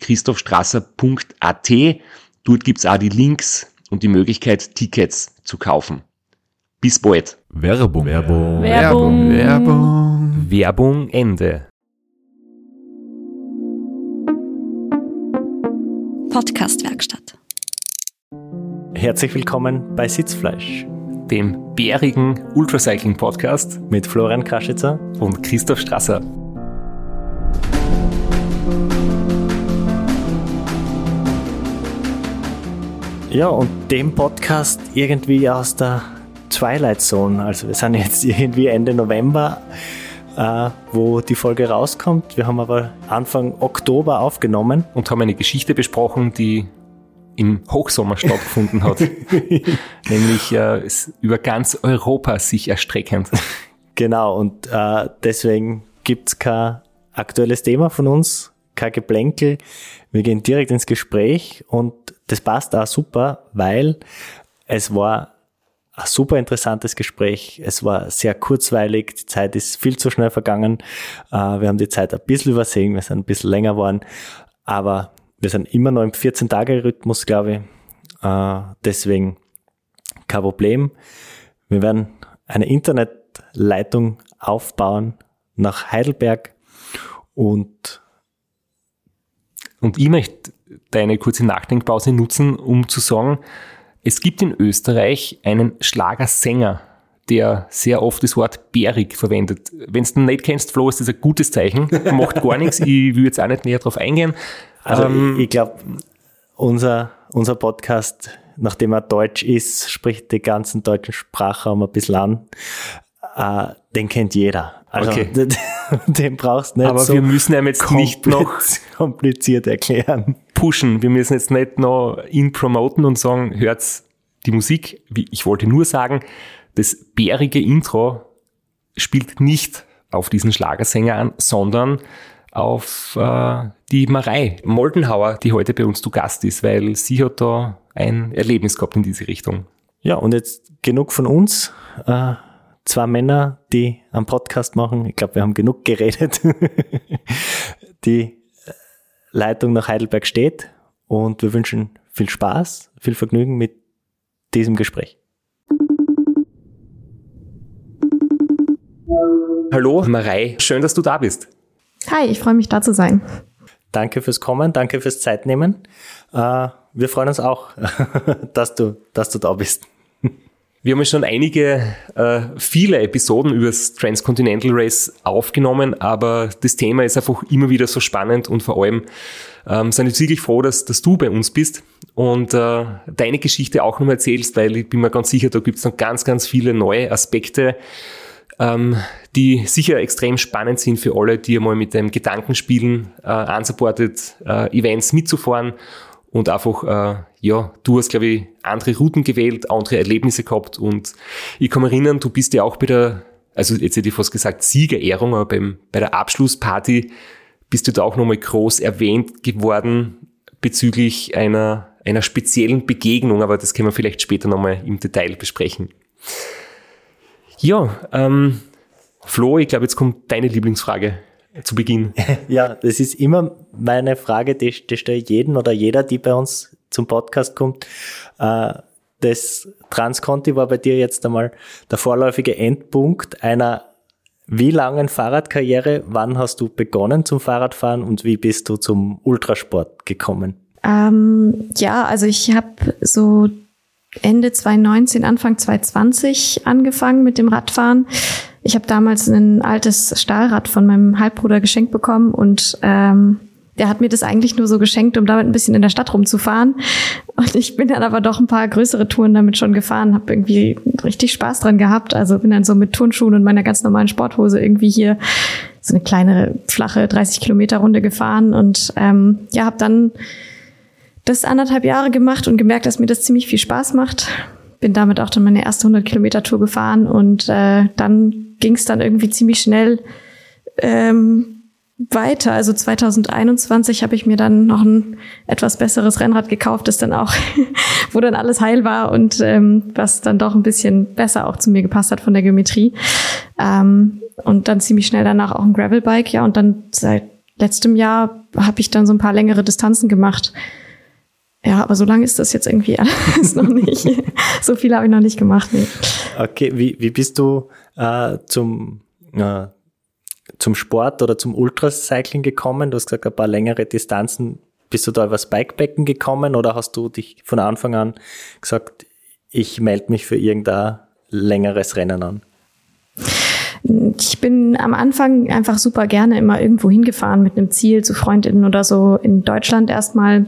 www.christophstrasser.at. Dort gibt's auch die Links und die Möglichkeit, Tickets zu kaufen. Bis bald. Werbung. Werbung. Werbung. Werbung. Werbung Ende. Podcastwerkstatt. Herzlich willkommen bei Sitzfleisch Dem bärigen Ultracycling Podcast mit Florian Kraschitzer. und Christoph Strasser. Ja, und dem Podcast irgendwie aus der Twilight Zone. Also wir sind jetzt irgendwie Ende November, äh, wo die Folge rauskommt. Wir haben aber Anfang Oktober aufgenommen. und haben eine Geschichte besprochen, die im Hochsommer stattgefunden hat. Nämlich äh, es über ganz Europa sich erstreckend. Genau, und äh, deswegen gibt's kein aktuelles Thema von uns, kein Geplänkel. Wir gehen direkt ins Gespräch und das passt auch super, weil es war ein super interessantes Gespräch. Es war sehr kurzweilig, die Zeit ist viel zu schnell vergangen. Äh, wir haben die Zeit ein bisschen übersehen, wir sind ein bisschen länger geworden, aber wir sind immer noch im 14-Tage-Rhythmus, glaube ich. Äh, deswegen kein Problem. Wir werden eine Internetleitung aufbauen nach Heidelberg und Und ich möchte deine kurze Nachdenkpause nutzen, um zu sagen, es gibt in Österreich einen Schlagersänger, der sehr oft das Wort bärig verwendet. Wenn du ihn nicht kennst, Flo, ist das ein gutes Zeichen. Macht gar nichts. Ich will jetzt auch nicht näher drauf eingehen. Also Ähm, ich, ich glaube, unser, unser Podcast, nachdem er deutsch ist, spricht den ganzen deutschen Sprachraum ein bisschen an. Äh, den kennt jeder. Also Okay. den, den brauchst du nicht Aber so wir müssen ihm jetzt nicht noch kompliziert erklären. pushen. Wir müssen jetzt nicht noch ihn promoten und sagen, hört die Musik. Ich wollte nur sagen, das bärige Intro spielt nicht auf diesen Schlagersänger an, sondern auf äh, die Marei Moldenhauer, die heute bei uns zu Gast ist, weil sie hat da ein Erlebnis gehabt in diese Richtung. Ja, und jetzt genug von uns. Äh, zwei Männer, die einen Podcast machen. Ich glaube, wir haben genug geredet. die äh, Leitung nach Heidelberg steht und wir wünschen viel Spaß, viel Vergnügen mit diesem Gespräch. Hallo Marei, schön, dass du da bist. Hi, ich freue mich da zu sein. Danke fürs Kommen, danke fürs Zeitnehmen. Äh, wir freuen uns auch, dass du, dass du da bist. Wir haben schon einige, äh, viele Episoden über das Transcontinental Race aufgenommen, aber das Thema ist einfach immer wieder so spannend und vor allem ähm, sind wir wirklich froh, dass, dass du bei uns bist und äh, deine Geschichte auch nochmal erzählst, weil ich bin mir ganz sicher, da gibt es noch ganz, ganz viele neue Aspekte, ähm, die sicher extrem spannend sind für alle, die einmal mit dem Gedanken spielen, äh, unsupported äh, Events mitzufahren und einfach, äh, ja, du hast, glaube ich, andere Routen gewählt, andere Erlebnisse gehabt und ich kann mich erinnern, du bist ja auch bei der, also jetzt hätte ich fast gesagt Siegerehrung, aber beim, bei der Abschlussparty bist du da auch nochmal groß erwähnt geworden bezüglich einer, einer speziellen Begegnung, aber das können wir vielleicht später nochmal im Detail besprechen. Ja, ähm, Flo, ich glaube, jetzt kommt deine Lieblingsfrage zu Beginn. Ja, das ist immer meine Frage, die, die stelle ich jeden oder jeder, die bei uns zum Podcast kommt. Äh, das Transconti war bei dir jetzt einmal der vorläufige Endpunkt einer wie langen Fahrradkarriere? Wann hast du begonnen zum Fahrradfahren und wie bist du zum Ultrasport gekommen? Ähm, ja, also ich habe so Ende 2019, Anfang 2020 angefangen mit dem Radfahren. Ich habe damals ein altes Stahlrad von meinem Halbbruder geschenkt bekommen und ähm, der hat mir das eigentlich nur so geschenkt, um damit ein bisschen in der Stadt rumzufahren. Und ich bin dann aber doch ein paar größere Touren damit schon gefahren, habe irgendwie richtig Spaß dran gehabt. Also bin dann so mit Turnschuhen und meiner ganz normalen Sporthose irgendwie hier so eine kleine, flache 30 Kilometer Runde gefahren und ähm, ja, habe dann das anderthalb Jahre gemacht und gemerkt, dass mir das ziemlich viel Spaß macht. Bin damit auch dann meine erste 100 Kilometer Tour gefahren und äh, dann ging es dann irgendwie ziemlich schnell ähm, weiter. Also 2021 habe ich mir dann noch ein etwas besseres Rennrad gekauft, das dann auch, wo dann alles heil war und ähm, was dann doch ein bisschen besser auch zu mir gepasst hat von der Geometrie. Ähm, und dann ziemlich schnell danach auch ein Gravelbike, ja. Und dann seit letztem Jahr habe ich dann so ein paar längere Distanzen gemacht. Ja, aber so lange ist das jetzt irgendwie alles noch nicht. so viel habe ich noch nicht gemacht. Nee. Okay, wie, wie bist du äh, zum äh, zum Sport oder zum Ultracycling gekommen? Du hast gesagt, ein paar längere Distanzen. Bist du da übers Bikepacken gekommen oder hast du dich von Anfang an gesagt, ich melde mich für irgendein längeres Rennen an? Ich bin am Anfang einfach super gerne immer irgendwo hingefahren mit einem Ziel zu Freundinnen oder so in Deutschland erstmal.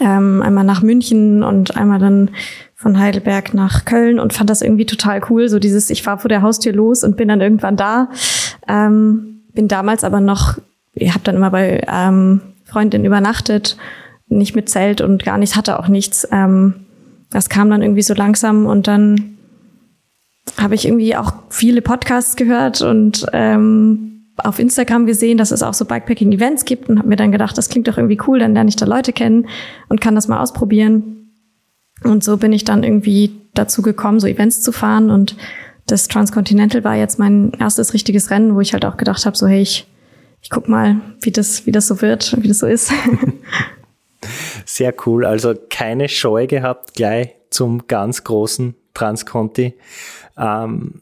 Ähm, einmal nach München und einmal dann von Heidelberg nach Köln und fand das irgendwie total cool. So dieses, ich fahre vor der Haustür los und bin dann irgendwann da. Ähm, bin damals aber noch, ich habe dann immer bei ähm, Freundinnen übernachtet, nicht mit Zelt und gar nichts, hatte auch nichts. Ähm, das kam dann irgendwie so langsam und dann habe ich irgendwie auch viele Podcasts gehört und ähm, auf Instagram gesehen, dass es auch so Bikepacking-Events gibt und habe mir dann gedacht, das klingt doch irgendwie cool, dann lerne ich da Leute kennen und kann das mal ausprobieren. Und so bin ich dann irgendwie dazu gekommen, so Events zu fahren und das Transcontinental war jetzt mein erstes richtiges Rennen, wo ich halt auch gedacht habe, so hey, ich, ich guck mal, wie das, wie das so wird, wie das so ist. Sehr cool. Also keine Scheu gehabt, gleich zum ganz großen Transconti. Ähm,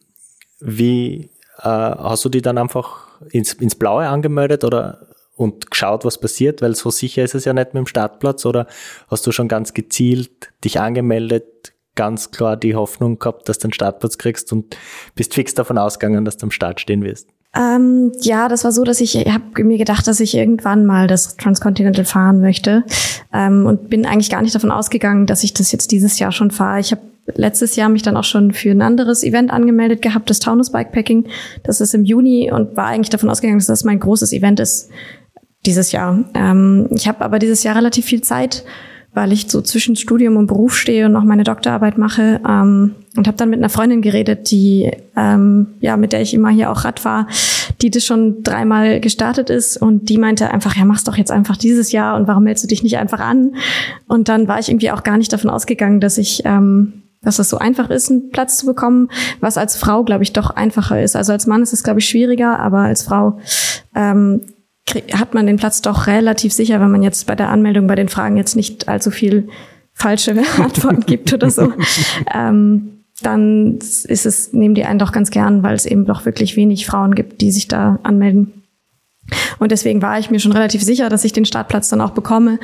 wie äh, hast du die dann einfach ins, ins Blaue angemeldet oder und geschaut, was passiert? Weil so sicher ist es ja nicht mit dem Startplatz oder hast du schon ganz gezielt dich angemeldet, ganz klar die Hoffnung gehabt, dass du einen Startplatz kriegst und bist fix davon ausgegangen, dass du am Start stehen wirst? Ähm, ja, das war so, dass ich, habe mir gedacht, dass ich irgendwann mal das Transcontinental fahren möchte ähm, und bin eigentlich gar nicht davon ausgegangen, dass ich das jetzt dieses Jahr schon fahre. Ich habe letztes Jahr mich dann auch schon für ein anderes Event angemeldet gehabt, das Taunus Bikepacking. Das ist im Juni und war eigentlich davon ausgegangen, dass das mein großes Event ist dieses Jahr. Ähm, ich habe aber dieses Jahr relativ viel Zeit weil ich so zwischen Studium und Beruf stehe und noch meine Doktorarbeit mache. Ähm, und habe dann mit einer Freundin geredet, die ähm, ja mit der ich immer hier auch Rad war, die das schon dreimal gestartet ist und die meinte einfach, ja mach's doch jetzt einfach dieses Jahr und warum meldest du dich nicht einfach an? Und dann war ich irgendwie auch gar nicht davon ausgegangen, dass ich ähm, dass es so einfach ist, einen Platz zu bekommen, was als Frau, glaube ich, doch einfacher ist. Also als Mann ist es, glaube ich, schwieriger, aber als Frau ähm, hat man den Platz doch relativ sicher, wenn man jetzt bei der Anmeldung, bei den Fragen jetzt nicht allzu viel falsche Antworten gibt oder so. ähm, dann ist es, nehmen die einen doch ganz gern, weil es eben doch wirklich wenig Frauen gibt, die sich da anmelden. Und deswegen war ich mir schon relativ sicher, dass ich den Startplatz dann auch bekomme.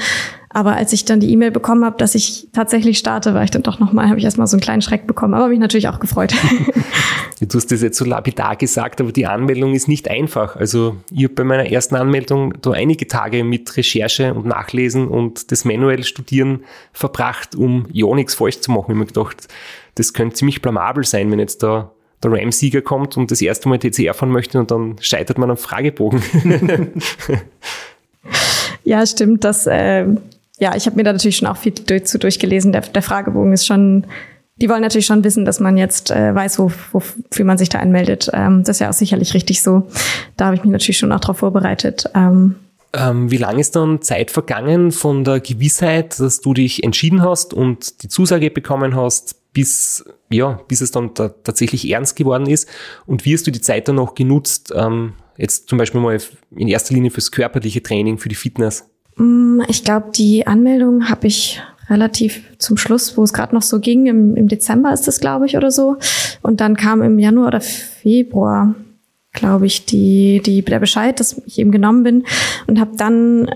Aber als ich dann die E-Mail bekommen habe, dass ich tatsächlich starte, war ich dann doch nochmal, habe ich erstmal so einen kleinen Schreck bekommen, aber mich natürlich auch gefreut. Du hast das jetzt so lapidar gesagt, aber die Anmeldung ist nicht einfach. Also ich habe bei meiner ersten Anmeldung da einige Tage mit Recherche und Nachlesen und das manuell Studieren verbracht, um ja nichts falsch zu machen. Ich habe mir gedacht, das könnte ziemlich blamabel sein, wenn jetzt da der Ram-Sieger kommt und das erste Mal TCR fahren möchte und dann scheitert man am Fragebogen. ja, stimmt. Das, äh, ja, ich habe mir da natürlich schon auch viel durch, zu durchgelesen. Der, der Fragebogen ist schon die wollen natürlich schon wissen, dass man jetzt äh, weiß, wo, wofür man sich da anmeldet. Ähm, das ist ja auch sicherlich richtig so. Da habe ich mich natürlich schon auch darauf vorbereitet. Ähm, ähm, wie lange ist dann Zeit vergangen von der Gewissheit, dass du dich entschieden hast und die Zusage bekommen hast, bis, ja, bis es dann da tatsächlich ernst geworden ist? Und wie hast du die Zeit dann noch genutzt, ähm, jetzt zum Beispiel mal in erster Linie fürs körperliche Training, für die Fitness? Mm, ich glaube, die Anmeldung habe ich relativ zum Schluss, wo es gerade noch so ging, im, im Dezember ist das, glaube ich, oder so. Und dann kam im Januar oder Februar, glaube ich, die, die, der Bescheid, dass ich eben genommen bin und habe dann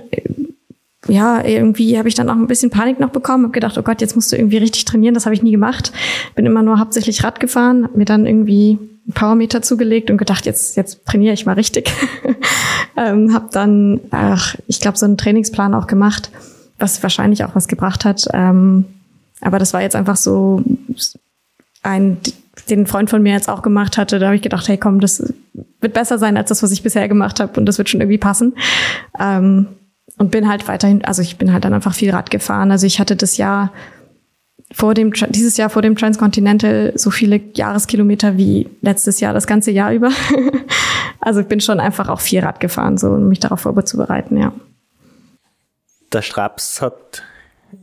ja, irgendwie habe ich dann auch ein bisschen Panik noch bekommen, habe gedacht, oh Gott, jetzt musst du irgendwie richtig trainieren, das habe ich nie gemacht. Bin immer nur hauptsächlich Rad gefahren, habe mir dann irgendwie einen Powermeter zugelegt und gedacht, jetzt jetzt trainiere ich mal richtig. ähm, habe dann, ach, ich glaube, so einen Trainingsplan auch gemacht, was wahrscheinlich auch was gebracht hat. Ähm, aber das war jetzt einfach so ein, den Freund von mir jetzt auch gemacht hatte. Da habe ich gedacht, hey, komm, das wird besser sein als das, was ich bisher gemacht habe und das wird schon irgendwie passen. Ähm, und bin halt weiterhin, also ich bin halt dann einfach viel Rad gefahren. Also ich hatte das Jahr vor dem, dieses Jahr vor dem Transcontinental so viele Jahreskilometer wie letztes Jahr, das ganze Jahr über. also ich bin schon einfach auch viel Rad gefahren, so um mich darauf vorzubereiten, ja. Der Straps hat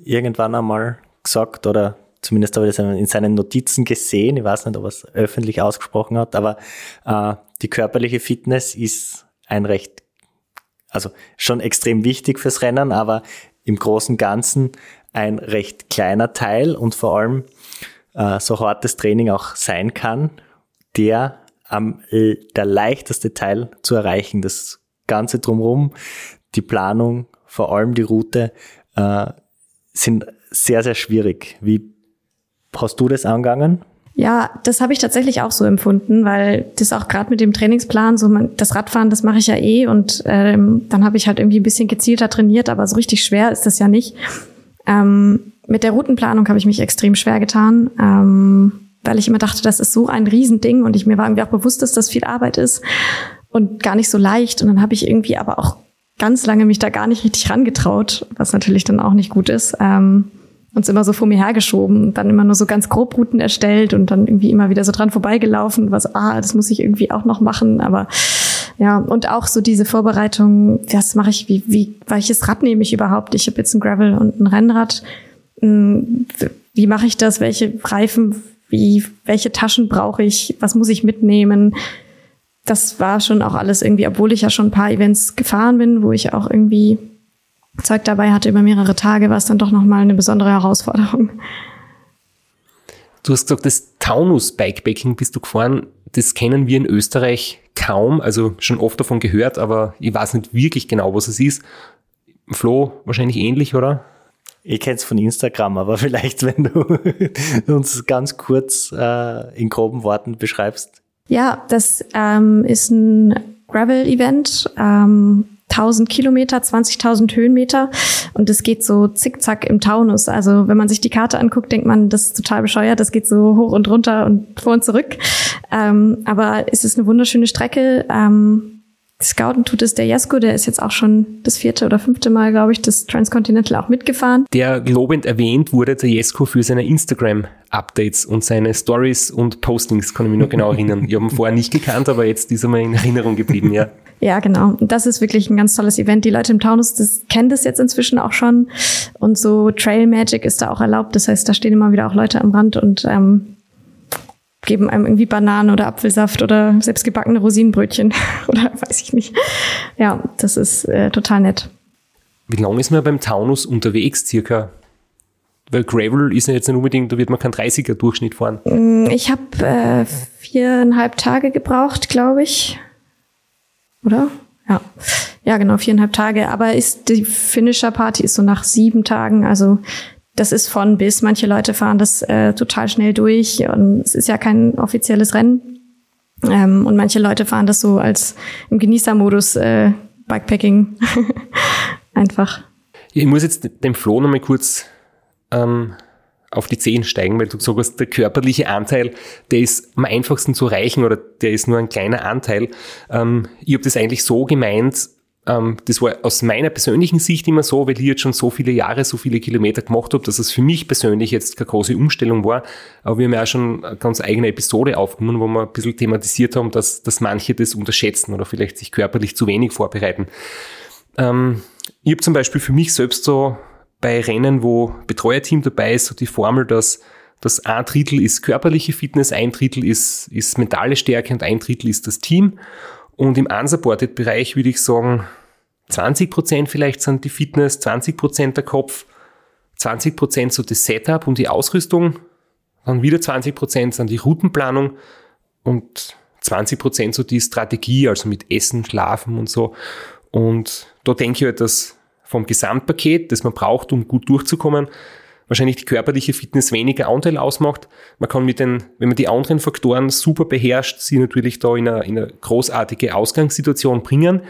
irgendwann einmal gesagt, oder zumindest habe ich das in seinen Notizen gesehen, ich weiß nicht, ob er es öffentlich ausgesprochen hat, aber äh, die körperliche Fitness ist ein recht also schon extrem wichtig fürs Rennen, aber im Großen und Ganzen ein recht kleiner Teil und vor allem äh, so hartes Training auch sein kann, der am der leichteste Teil zu erreichen. Das Ganze drumherum, die Planung, vor allem die Route, äh, sind sehr, sehr schwierig. Wie hast du das angegangen? Ja, das habe ich tatsächlich auch so empfunden, weil das auch gerade mit dem Trainingsplan, so man, das Radfahren, das mache ich ja eh und ähm, dann habe ich halt irgendwie ein bisschen gezielter trainiert, aber so richtig schwer ist das ja nicht. Ähm, mit der Routenplanung habe ich mich extrem schwer getan, ähm, weil ich immer dachte, das ist so ein Riesending und ich mir war irgendwie auch bewusst, dass das viel Arbeit ist und gar nicht so leicht. Und dann habe ich irgendwie aber auch ganz lange mich da gar nicht richtig rangetraut, was natürlich dann auch nicht gut ist. Ähm, uns immer so vor mir hergeschoben dann immer nur so ganz grob Routen erstellt und dann irgendwie immer wieder so dran vorbeigelaufen, was, ah, das muss ich irgendwie auch noch machen, aber ja, und auch so diese Vorbereitung, was mache ich, wie, wie, welches Rad nehme ich überhaupt? Ich habe jetzt ein Gravel und ein Rennrad. Hm, wie mache ich das? Welche Reifen, wie, welche Taschen brauche ich? Was muss ich mitnehmen? Das war schon auch alles irgendwie, obwohl ich ja schon ein paar Events gefahren bin, wo ich auch irgendwie Zeug dabei hatte über mehrere Tage, war es dann doch nochmal eine besondere Herausforderung. Du hast gesagt, das Taunus Bikepacking bist du gefahren. Das kennen wir in Österreich kaum, also schon oft davon gehört, aber ich weiß nicht wirklich genau, was es ist. Flo, wahrscheinlich ähnlich, oder? Ich kenne es von Instagram, aber vielleicht, wenn du uns ganz kurz äh, in groben Worten beschreibst. Ja, das ähm, ist ein Gravel-Event. Ähm, 1000 Kilometer, 20.000 Höhenmeter und es geht so zickzack im Taunus. Also wenn man sich die Karte anguckt, denkt man, das ist total bescheuert, das geht so hoch und runter und vor und zurück. Ähm, aber es ist eine wunderschöne Strecke. Ähm, Scouten tut es der Jesko, der ist jetzt auch schon das vierte oder fünfte Mal, glaube ich, das Transcontinental auch mitgefahren. Der lobend erwähnt wurde der Jesko für seine Instagram-Updates und seine Stories und Postings, kann ich mich noch genau erinnern. Ich habe ihn vorher nicht gekannt, aber jetzt ist er mal in Erinnerung geblieben, ja. Ja, genau. Und das ist wirklich ein ganz tolles Event. Die Leute im Taunus das kennen das jetzt inzwischen auch schon. Und so Trail Magic ist da auch erlaubt. Das heißt, da stehen immer wieder auch Leute am Rand und ähm, geben einem irgendwie Bananen oder Apfelsaft oder selbstgebackene Rosinenbrötchen oder weiß ich nicht. Ja, das ist äh, total nett. Wie lange ist man beim Taunus unterwegs circa? Weil Gravel ist ja jetzt nicht unbedingt, da wird man keinen 30er Durchschnitt fahren. Mm, ich habe äh, viereinhalb Tage gebraucht, glaube ich oder? Ja. Ja, genau, viereinhalb Tage. Aber ist die Finisher-Party ist so nach sieben Tagen. Also das ist von bis. Manche Leute fahren das äh, total schnell durch. Und es ist ja kein offizielles Rennen. Ähm, und manche Leute fahren das so als im Genießermodus äh, Bikepacking. Einfach. Ich muss jetzt dem Flo nochmal kurz ähm, auf die Zehen steigen, weil du gesagt hast, der körperliche Anteil, der ist am einfachsten zu erreichen oder der ist nur ein kleiner Anteil. Ähm, ich habe das eigentlich so gemeint, ähm, das war aus meiner persönlichen Sicht immer so, weil ich jetzt schon so viele Jahre, so viele Kilometer gemacht habe, dass es für mich persönlich jetzt keine große Umstellung war. Aber wir haben ja auch schon eine ganz eigene Episode aufgenommen, wo wir ein bisschen thematisiert haben, dass, dass manche das unterschätzen oder vielleicht sich körperlich zu wenig vorbereiten. Ähm, ich habe zum Beispiel für mich selbst so bei Rennen, wo Betreuerteam dabei ist, so die Formel, dass das ein Drittel ist körperliche Fitness, ein Drittel ist, ist mentale Stärke und ein Drittel ist das Team. Und im Unsupported-Bereich würde ich sagen, 20 Prozent vielleicht sind die Fitness, 20 Prozent der Kopf, 20 Prozent so das Setup und die Ausrüstung, dann wieder 20 Prozent sind die Routenplanung und 20 Prozent so die Strategie, also mit Essen, Schlafen und so. Und da denke ich halt, dass vom Gesamtpaket, das man braucht, um gut durchzukommen, wahrscheinlich die körperliche Fitness weniger Anteil ausmacht. Man kann mit den, wenn man die anderen Faktoren super beherrscht, sie natürlich da in eine, in eine großartige Ausgangssituation bringen.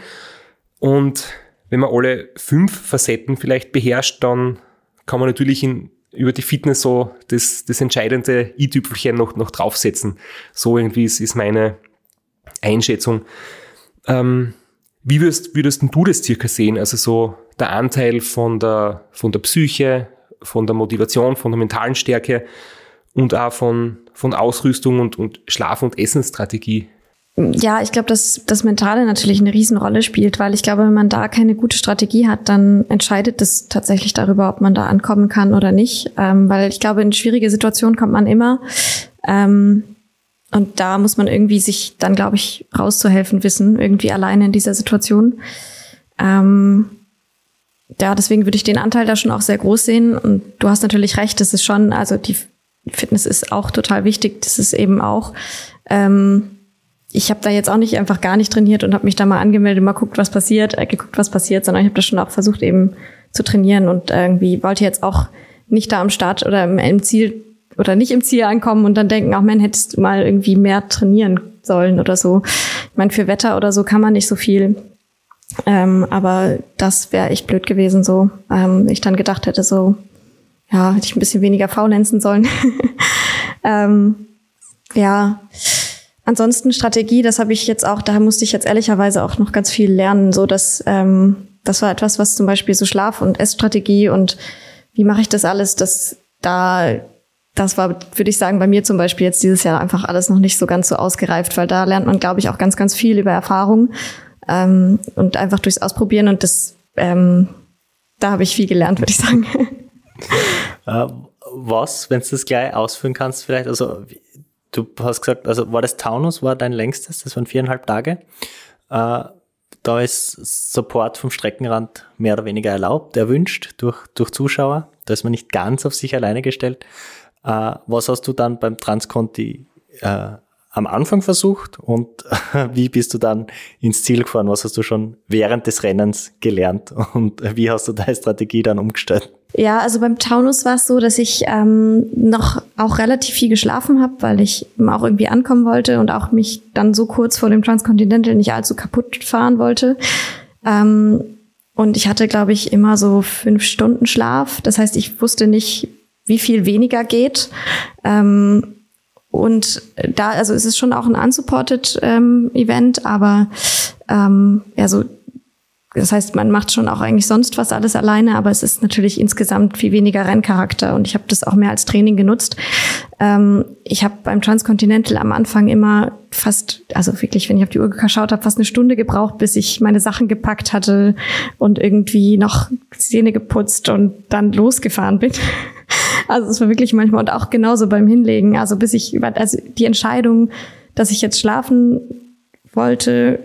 Und wenn man alle fünf Facetten vielleicht beherrscht, dann kann man natürlich in, über die Fitness so das, das entscheidende i-Tüpfelchen noch, noch draufsetzen. So irgendwie ist, ist meine Einschätzung. Ähm, wie würdest, würdest du das circa sehen? Also so der Anteil von der, von der Psyche, von der Motivation, von der mentalen Stärke und auch von, von Ausrüstung und, und Schlaf- und Essensstrategie. Ja, ich glaube, dass das Mentale natürlich eine Riesenrolle spielt, weil ich glaube, wenn man da keine gute Strategie hat, dann entscheidet das tatsächlich darüber, ob man da ankommen kann oder nicht. Ähm, weil ich glaube, in schwierige Situationen kommt man immer. Ähm, und da muss man irgendwie sich dann, glaube ich, rauszuhelfen wissen, irgendwie alleine in dieser Situation. Ähm, ja, deswegen würde ich den Anteil da schon auch sehr groß sehen. Und du hast natürlich recht, das ist schon, also die Fitness ist auch total wichtig. Das ist eben auch, ähm, ich habe da jetzt auch nicht einfach gar nicht trainiert und habe mich da mal angemeldet, mal guckt, was passiert, äh, geguckt, was passiert, sondern ich habe das schon auch versucht eben zu trainieren und irgendwie wollte jetzt auch nicht da am Start oder im, im Ziel oder nicht im Ziel ankommen und dann denken, auch man hättest du mal irgendwie mehr trainieren sollen oder so. Ich meine, für Wetter oder so kann man nicht so viel. Ähm, aber das wäre echt blöd gewesen, so. Ähm, ich dann gedacht hätte, so, ja, hätte ich ein bisschen weniger faulenzen sollen. ähm, ja. Ansonsten Strategie, das habe ich jetzt auch, da musste ich jetzt ehrlicherweise auch noch ganz viel lernen. So, dass ähm, das war etwas, was zum Beispiel so Schlaf- und Essstrategie und wie mache ich das alles, das da das war, würde ich sagen, bei mir zum Beispiel jetzt dieses Jahr einfach alles noch nicht so ganz so ausgereift, weil da lernt man, glaube ich, auch ganz, ganz viel über Erfahrung ähm, und einfach durchs Ausprobieren und das, ähm, da habe ich viel gelernt, würde ich sagen. Äh, was, wenn du das gleich ausführen kannst, vielleicht, also du hast gesagt, also war das Taunus, war dein längstes, das waren viereinhalb Tage. Äh, da ist Support vom Streckenrand mehr oder weniger erlaubt, erwünscht durch, durch Zuschauer. Da ist man nicht ganz auf sich alleine gestellt. Äh, was hast du dann beim Transconti äh, am Anfang versucht und wie bist du dann ins Ziel gefahren? Was hast du schon während des Rennens gelernt und wie hast du deine Strategie dann umgestellt? Ja, also beim Taunus war es so, dass ich ähm, noch auch relativ viel geschlafen habe, weil ich auch irgendwie ankommen wollte und auch mich dann so kurz vor dem Transcontinental nicht allzu kaputt fahren wollte. Ähm, und ich hatte, glaube ich, immer so fünf Stunden Schlaf. Das heißt, ich wusste nicht, wie viel weniger geht. Ähm, und da, also es ist schon auch ein unsupported ähm, Event, aber ähm, ja, so, das heißt, man macht schon auch eigentlich sonst was alles alleine, aber es ist natürlich insgesamt viel weniger Renncharakter und ich habe das auch mehr als Training genutzt. Ähm, ich habe beim Transcontinental am Anfang immer fast, also wirklich, wenn ich auf die Uhr geschaut habe, fast eine Stunde gebraucht, bis ich meine Sachen gepackt hatte und irgendwie noch Zähne geputzt und dann losgefahren bin. Also es war wirklich manchmal und auch genauso beim Hinlegen. Also bis ich über, also die Entscheidung, dass ich jetzt schlafen wollte,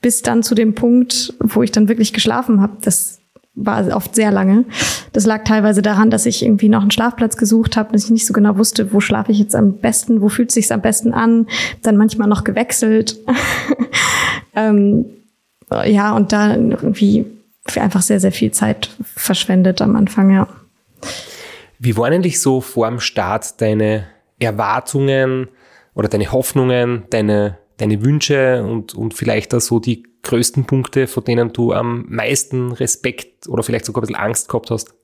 bis dann zu dem Punkt, wo ich dann wirklich geschlafen habe, das war oft sehr lange. Das lag teilweise daran, dass ich irgendwie noch einen Schlafplatz gesucht habe, dass ich nicht so genau wusste, wo schlafe ich jetzt am besten, wo fühlt sich am besten an. Dann manchmal noch gewechselt. ähm, ja, und da irgendwie einfach sehr, sehr viel Zeit verschwendet am Anfang, ja. Wie waren eigentlich so vor dem Start deine Erwartungen oder deine Hoffnungen, deine, deine Wünsche und, und vielleicht auch so die größten Punkte, vor denen du am meisten Respekt oder vielleicht sogar ein bisschen Angst gehabt hast?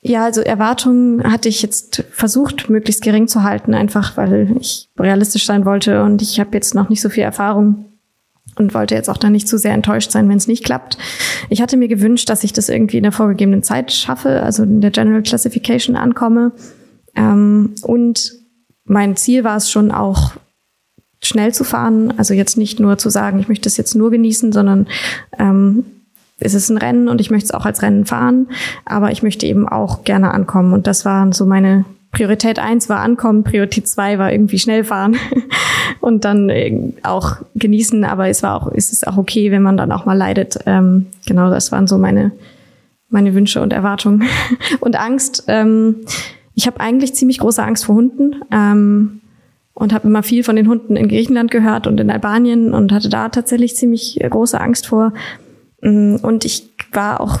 Ja, also Erwartungen hatte ich jetzt versucht, möglichst gering zu halten, einfach weil ich realistisch sein wollte und ich habe jetzt noch nicht so viel Erfahrung und wollte jetzt auch da nicht zu sehr enttäuscht sein, wenn es nicht klappt. Ich hatte mir gewünscht, dass ich das irgendwie in der vorgegebenen Zeit schaffe, also in der General Classification ankomme. Ähm, und mein Ziel war es schon auch schnell zu fahren, also jetzt nicht nur zu sagen, ich möchte es jetzt nur genießen, sondern ähm, es ist ein Rennen und ich möchte es auch als Rennen fahren, aber ich möchte eben auch gerne ankommen und das waren so meine Priorität eins war ankommen, Priorität zwei war irgendwie schnell fahren und dann äh, auch genießen, aber es war auch, ist es auch okay, wenn man dann auch mal leidet. Ähm, genau, das waren so meine, meine Wünsche und Erwartungen. und Angst, ähm, ich habe eigentlich ziemlich große Angst vor Hunden. Ähm, und habe immer viel von den Hunden in Griechenland gehört und in Albanien und hatte da tatsächlich ziemlich große Angst vor. Mm, und ich war auch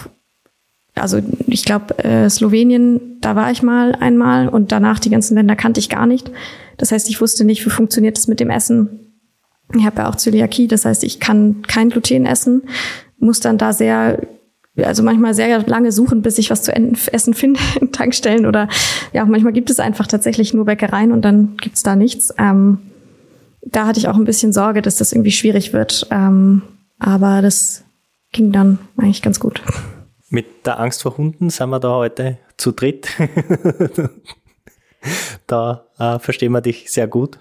also ich glaube, äh, Slowenien, da war ich mal einmal und danach die ganzen Länder kannte ich gar nicht. Das heißt, ich wusste nicht, wie funktioniert das mit dem Essen. Ich habe ja auch Zöliakie, das heißt, ich kann kein Gluten essen, muss dann da sehr, also manchmal sehr lange suchen, bis ich was zu essen finde in Tankstellen oder ja, manchmal gibt es einfach tatsächlich nur Bäckereien und dann gibt's da nichts. Ähm, da hatte ich auch ein bisschen Sorge, dass das irgendwie schwierig wird. Ähm, aber das ging dann eigentlich ganz gut. Mit der Angst vor Hunden sind wir da heute zu dritt. da äh, verstehen wir dich sehr gut.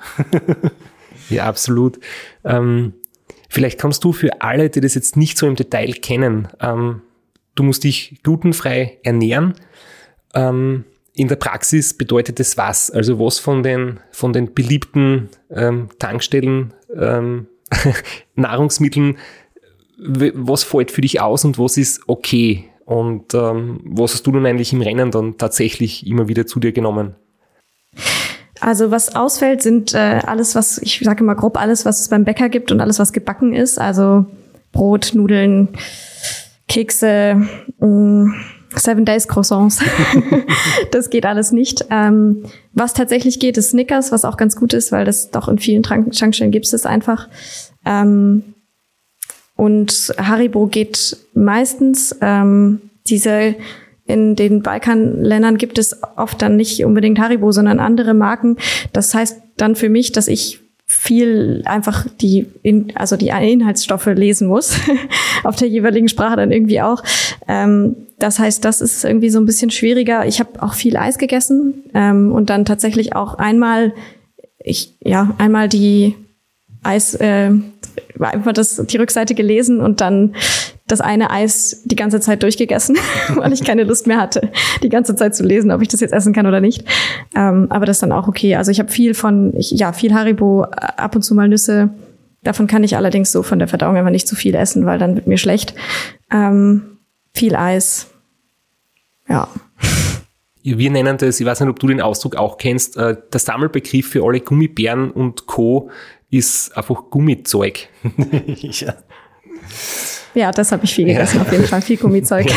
ja, absolut. Ähm, vielleicht kannst du für alle, die das jetzt nicht so im Detail kennen, ähm, du musst dich glutenfrei ernähren. Ähm, in der Praxis bedeutet das was? Also was von den, von den beliebten ähm, Tankstellen, ähm, Nahrungsmitteln, was fällt für dich aus und was ist okay? Und ähm, was hast du nun eigentlich im Rennen dann tatsächlich immer wieder zu dir genommen? Also was ausfällt, sind äh, alles, was, ich sage immer grob, alles, was es beim Bäcker gibt und alles, was gebacken ist. Also Brot, Nudeln, Kekse, mh, mm, Seven Days Croissants. das geht alles nicht. Ähm, was tatsächlich geht, ist Snickers, was auch ganz gut ist, weil das doch in vielen Tankstellen gibt es einfach. Ähm, und Haribo geht meistens. Ähm, diese in den Balkanländern gibt es oft dann nicht unbedingt Haribo, sondern andere Marken. Das heißt dann für mich, dass ich viel einfach die, in, also die Inhaltsstoffe lesen muss, auf der jeweiligen Sprache dann irgendwie auch. Ähm, das heißt, das ist irgendwie so ein bisschen schwieriger. Ich habe auch viel Eis gegessen ähm, und dann tatsächlich auch einmal, ich ja einmal die Eis, äh, einfach das, die Rückseite gelesen und dann das eine Eis die ganze Zeit durchgegessen, weil ich keine Lust mehr hatte, die ganze Zeit zu lesen, ob ich das jetzt essen kann oder nicht. Ähm, aber das ist dann auch okay. Also ich habe viel von, ich, ja, viel Haribo, ab und zu mal Nüsse. Davon kann ich allerdings so von der Verdauung einfach nicht zu viel essen, weil dann wird mir schlecht. Ähm, viel Eis. Ja. Wir nennen das, ich weiß nicht, ob du den Ausdruck auch kennst, äh, der Sammelbegriff für alle Gummibären und Co ist einfach Gummizeug. ja. ja, das habe ich viel gegessen, ja. auf jeden Fall. Viel Gummizeug.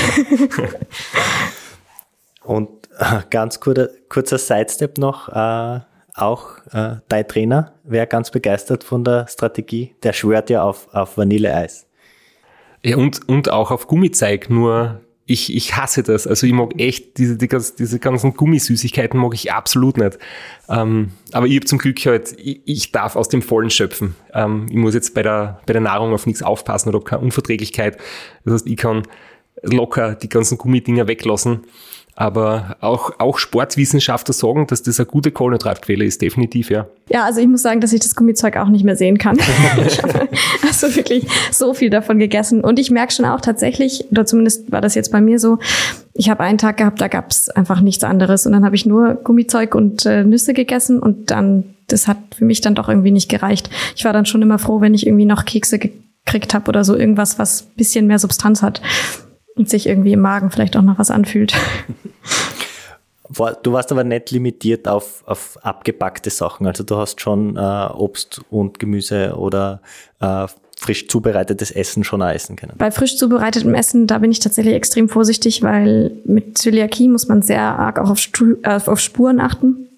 Und äh, ganz kurzer, kurzer Sidestep noch. Äh, auch äh, dein Trainer wäre ganz begeistert von der Strategie. Der schwört ja auf, auf Vanilleeis. Ja, und, und auch auf Gummizeug, nur ich, ich hasse das. Also ich mag echt diese, die, diese ganzen Gummisüßigkeiten mag ich absolut nicht. Ähm, aber ich habe zum Glück halt, ich, ich, darf aus dem Vollen schöpfen. Ähm, ich muss jetzt bei der, bei der Nahrung auf nichts aufpassen oder habe keine Unverträglichkeit. Das heißt, ich kann locker die ganzen Gummidinger weglassen. Aber auch, auch Sportwissenschaftler sagen, dass das eine gute Kohlenhydratquelle ist, definitiv, ja. Ja, also ich muss sagen, dass ich das Gummizeug auch nicht mehr sehen kann. ich habe also wirklich so viel davon gegessen. Und ich merke schon auch tatsächlich, oder zumindest war das jetzt bei mir so, ich habe einen Tag gehabt, da gab es einfach nichts anderes. Und dann habe ich nur Gummizeug und äh, Nüsse gegessen und dann, das hat für mich dann doch irgendwie nicht gereicht. Ich war dann schon immer froh, wenn ich irgendwie noch Kekse gekriegt habe oder so irgendwas, was bisschen mehr Substanz hat und sich irgendwie im Magen vielleicht auch noch was anfühlt. Du warst aber nicht limitiert auf, auf abgepackte Sachen. Also du hast schon äh, Obst und Gemüse oder äh, frisch zubereitetes Essen schon essen können. Bei frisch zubereitetem Essen, da bin ich tatsächlich extrem vorsichtig, weil mit Zöliakie muss man sehr arg auch auf, Stu äh, auf Spuren achten.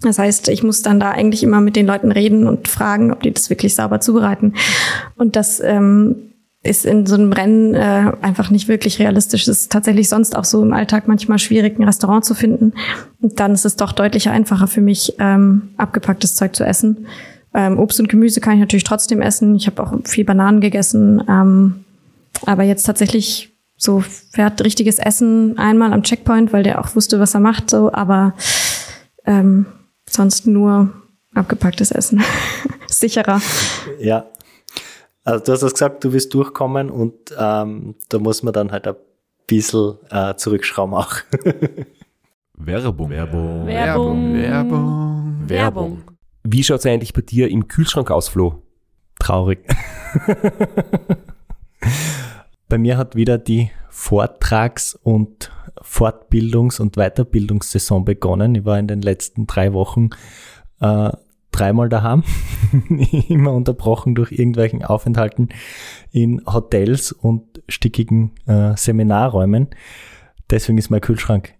Das heißt, ich muss dann da eigentlich immer mit den Leuten reden und fragen, ob die das wirklich sauber zubereiten. Und das ähm, ist in so einem Rennen äh, einfach nicht wirklich realistisch. Es ist tatsächlich sonst auch so im Alltag manchmal schwierig, ein Restaurant zu finden. Und dann ist es doch deutlich einfacher für mich, ähm, abgepacktes Zeug zu essen. Ähm, Obst und Gemüse kann ich natürlich trotzdem essen. Ich habe auch viel Bananen gegessen. Ähm, aber jetzt tatsächlich so fährt richtiges Essen einmal am Checkpoint, weil der auch wusste, was er macht. So, aber ähm, sonst nur abgepacktes Essen. Sicherer. Ja, also du hast das gesagt, du willst durchkommen und ähm, da muss man dann halt ein bisschen äh, zurückschrauben auch. Werbung. Werbung. Werbung. Werbung. Werbung. Wie schaut es eigentlich bei dir im Kühlschrank aus, Flo? Traurig. bei mir hat wieder die Vortrags- und Fortbildungs- und Weiterbildungssaison begonnen. Ich war in den letzten drei Wochen äh, dreimal daheim, immer unterbrochen durch irgendwelchen Aufenthalten in Hotels und stickigen äh, Seminarräumen. Deswegen ist mein Kühlschrank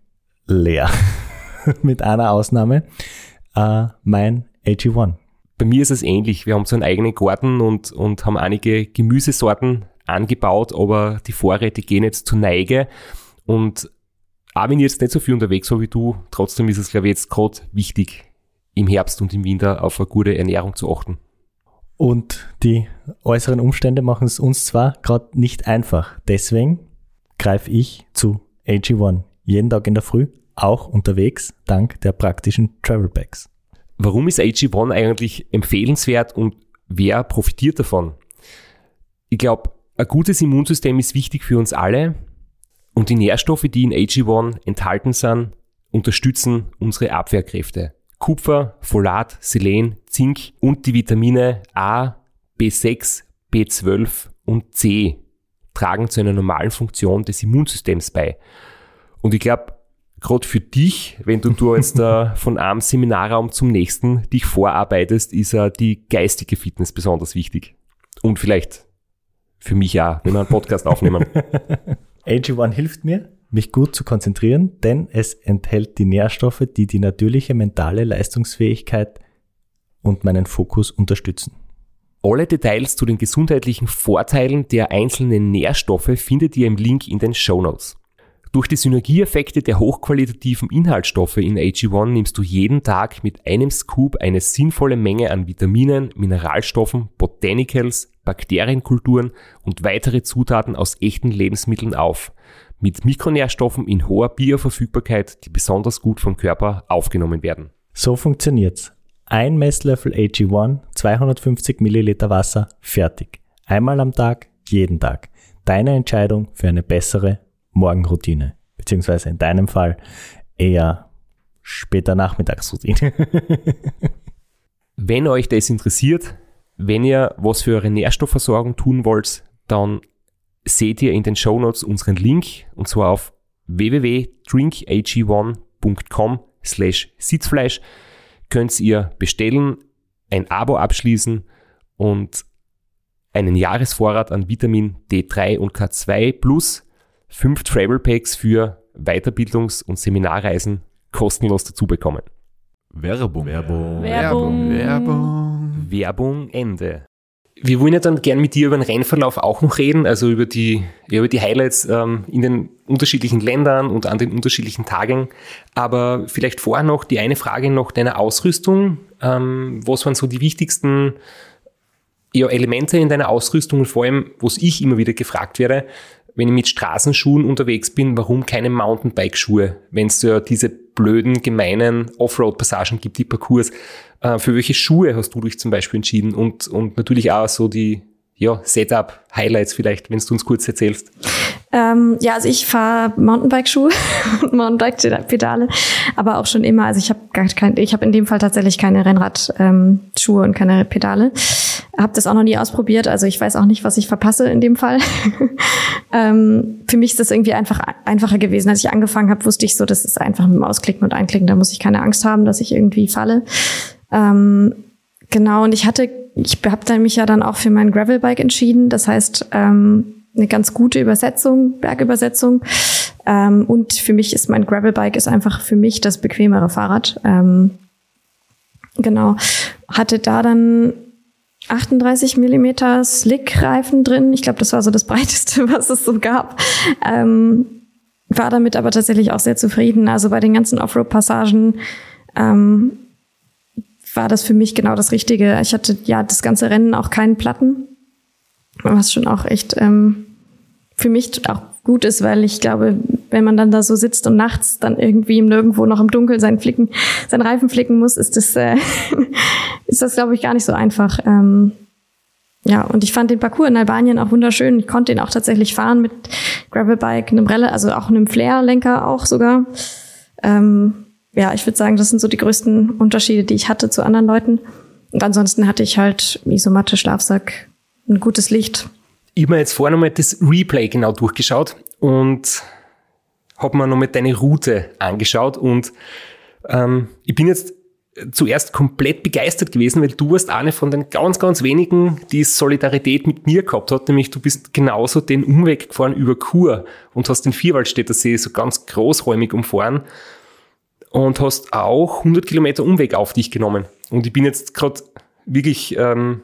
leer. Mit einer Ausnahme. Äh, mein AG1. Bei mir ist es ähnlich. Wir haben so einen eigenen Garten und, und haben einige Gemüsesorten angebaut, aber die Vorräte gehen jetzt zur Neige. Und auch wenn ich jetzt nicht so viel unterwegs war wie du, trotzdem ist es, glaube ich, jetzt gerade wichtig, im Herbst und im Winter auf eine gute Ernährung zu achten. Und die äußeren Umstände machen es uns zwar gerade nicht einfach. Deswegen greife ich zu AG1 jeden Tag in der Früh, auch unterwegs, dank der praktischen Travel Bags. Warum ist AG1 eigentlich empfehlenswert und wer profitiert davon? Ich glaube, ein gutes Immunsystem ist wichtig für uns alle und die Nährstoffe, die in AG1 enthalten sind, unterstützen unsere Abwehrkräfte. Kupfer, Folat, Selen, Zink und die Vitamine A, B6, B12 und C tragen zu einer normalen Funktion des Immunsystems bei. Und ich glaube, gerade für dich, wenn du, du jetzt da von einem Seminarraum zum nächsten dich vorarbeitest, ist ja die geistige Fitness besonders wichtig. Und vielleicht für mich auch, wenn wir einen Podcast aufnehmen. AG1 hilft mir, mich gut zu konzentrieren, denn es enthält die Nährstoffe, die die natürliche mentale Leistungsfähigkeit und meinen Fokus unterstützen. Alle Details zu den gesundheitlichen Vorteilen der einzelnen Nährstoffe findet ihr im Link in den Show Notes. Durch die Synergieeffekte der hochqualitativen Inhaltsstoffe in AG1 nimmst du jeden Tag mit einem Scoop eine sinnvolle Menge an Vitaminen, Mineralstoffen, Botanicals, Bakterienkulturen und weitere Zutaten aus echten Lebensmitteln auf mit Mikronährstoffen in hoher Bioverfügbarkeit, die besonders gut vom Körper aufgenommen werden. So funktioniert's. Ein Messlöffel AG1, 250 Milliliter Wasser, fertig. Einmal am Tag, jeden Tag. Deine Entscheidung für eine bessere Morgenroutine. Beziehungsweise in deinem Fall eher später Nachmittagsroutine. wenn euch das interessiert, wenn ihr was für eure Nährstoffversorgung tun wollt, dann seht ihr in den Show Notes unseren Link und zwar auf www.drinkag1.com slash Sitzfleisch könnt ihr bestellen, ein Abo abschließen und einen Jahresvorrat an Vitamin D3 und K2 plus fünf Travel Packs für Weiterbildungs- und Seminarreisen kostenlos dazu bekommen. Werbung. Werbung. Werbung. Werbung. Werbung Ende. Wir wollen ja dann gern mit dir über den Rennverlauf auch noch reden, also über die, ja, über die Highlights ähm, in den unterschiedlichen Ländern und an den unterschiedlichen Tagen. Aber vielleicht vorher noch die eine Frage noch deiner Ausrüstung. Ähm, was waren so die wichtigsten ja, Elemente in deiner Ausrüstung und vor allem, was ich immer wieder gefragt werde, wenn ich mit Straßenschuhen unterwegs bin, warum keine Mountainbike-Schuhe, wenn es ja diese blöden, gemeinen Offroad-Passagen gibt, die Parcours. Äh, für welche Schuhe hast du dich zum Beispiel entschieden? Und, und natürlich auch so die ja, Setup-Highlights vielleicht, wenn du uns kurz erzählst. Ähm, ja, also ich fahre Mountainbike-Schuhe und Mountainbike-Pedale, aber auch schon immer. Also ich habe gar kein, ich habe in dem Fall tatsächlich keine Rennradschuhe ähm, und keine Pedale. Habe das auch noch nie ausprobiert, also ich weiß auch nicht, was ich verpasse in dem Fall. ähm, für mich ist das irgendwie einfach einfacher gewesen. Als ich angefangen habe, wusste ich so, das ist einfach mit dem Ausklicken und Einklicken. Da muss ich keine Angst haben, dass ich irgendwie falle. Ähm, genau, und ich hatte, ich habe mich ja dann auch für mein Gravelbike entschieden. Das heißt, ähm, eine ganz gute Übersetzung, Bergübersetzung. Ähm, und für mich ist mein Gravelbike ist einfach für mich das bequemere Fahrrad. Ähm, genau. Hatte da dann 38 Millimeter Slick-Reifen drin. Ich glaube, das war so das breiteste, was es so gab. Ähm, war damit aber tatsächlich auch sehr zufrieden. Also bei den ganzen Offroad-Passagen ähm, war das für mich genau das Richtige. Ich hatte ja das ganze Rennen auch keinen Platten, was schon auch echt ähm, für mich auch gut ist, weil ich glaube, wenn man dann da so sitzt und nachts dann irgendwie nirgendwo noch im Dunkeln seinen Flicken, seinen Reifen flicken muss, ist das, äh, ist das, glaube ich, gar nicht so einfach. Ähm, ja, und ich fand den Parcours in Albanien auch wunderschön. Ich konnte ihn auch tatsächlich fahren mit Gravelbike, einem Relle, also auch einem Flair-Lenker auch sogar. Ähm, ja, ich würde sagen, das sind so die größten Unterschiede, die ich hatte zu anderen Leuten. Und ansonsten hatte ich halt Isomatte, Schlafsack, ein gutes Licht, ich habe mir jetzt vorher nochmal das Replay genau durchgeschaut und habe mir nochmal deine Route angeschaut und ähm, ich bin jetzt zuerst komplett begeistert gewesen, weil du warst eine von den ganz, ganz wenigen, die Solidarität mit mir gehabt hat, nämlich du bist genauso den Umweg gefahren über Chur und hast den Vierwaldstätter See so ganz großräumig umfahren und hast auch 100 Kilometer Umweg auf dich genommen. Und ich bin jetzt gerade wirklich ähm,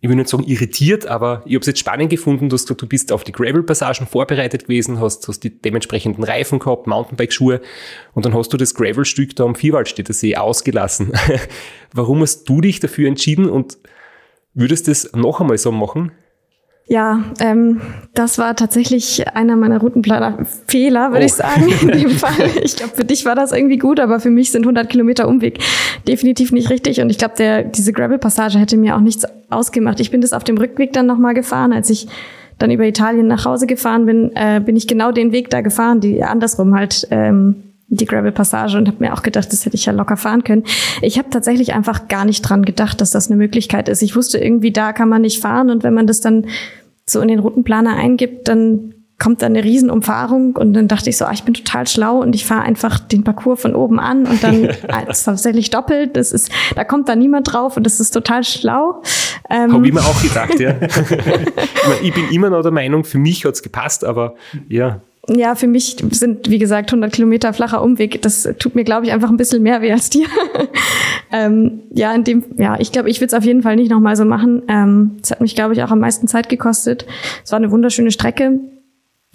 ich will nicht sagen irritiert, aber ich habe es jetzt spannend gefunden, dass du, du bist auf die Gravel-Passagen vorbereitet gewesen, hast, hast die dementsprechenden Reifen gehabt, Mountainbike-Schuhe und dann hast du das Gravel-Stück da am Vierwaldstätter See ausgelassen. Warum hast du dich dafür entschieden und würdest das noch einmal so machen? Ja, ähm, das war tatsächlich einer meiner Routenplaner-Fehler, würde oh. ich sagen, in dem Fall. Ich glaube, für dich war das irgendwie gut, aber für mich sind 100 Kilometer Umweg definitiv nicht richtig. Und ich glaube, der diese Gravel-Passage hätte mir auch nichts ausgemacht. Ich bin das auf dem Rückweg dann nochmal gefahren, als ich dann über Italien nach Hause gefahren bin, äh, bin ich genau den Weg da gefahren, die andersrum halt ähm, die Gravel-Passage und habe mir auch gedacht, das hätte ich ja locker fahren können. Ich habe tatsächlich einfach gar nicht dran gedacht, dass das eine Möglichkeit ist. Ich wusste irgendwie, da kann man nicht fahren und wenn man das dann so in den Routenplaner eingibt, dann kommt da eine Riesenumfahrung und dann dachte ich so, ah, ich bin total schlau und ich fahre einfach den Parcours von oben an und dann als tatsächlich doppelt. Das ist, da kommt da niemand drauf und das ist total schlau. Ähm, Habe ich mir auch gedacht, ja. ich bin immer noch der Meinung, für mich hat's gepasst, aber ja. Ja, für mich sind, wie gesagt, 100 Kilometer flacher Umweg. Das tut mir, glaube ich, einfach ein bisschen mehr weh als dir. ähm, ja, in dem, ja, ich glaube, ich würde es auf jeden Fall nicht nochmal so machen. Ähm, es ähm, hat mich, glaube ich, auch am meisten Zeit gekostet. Es war eine wunderschöne Strecke.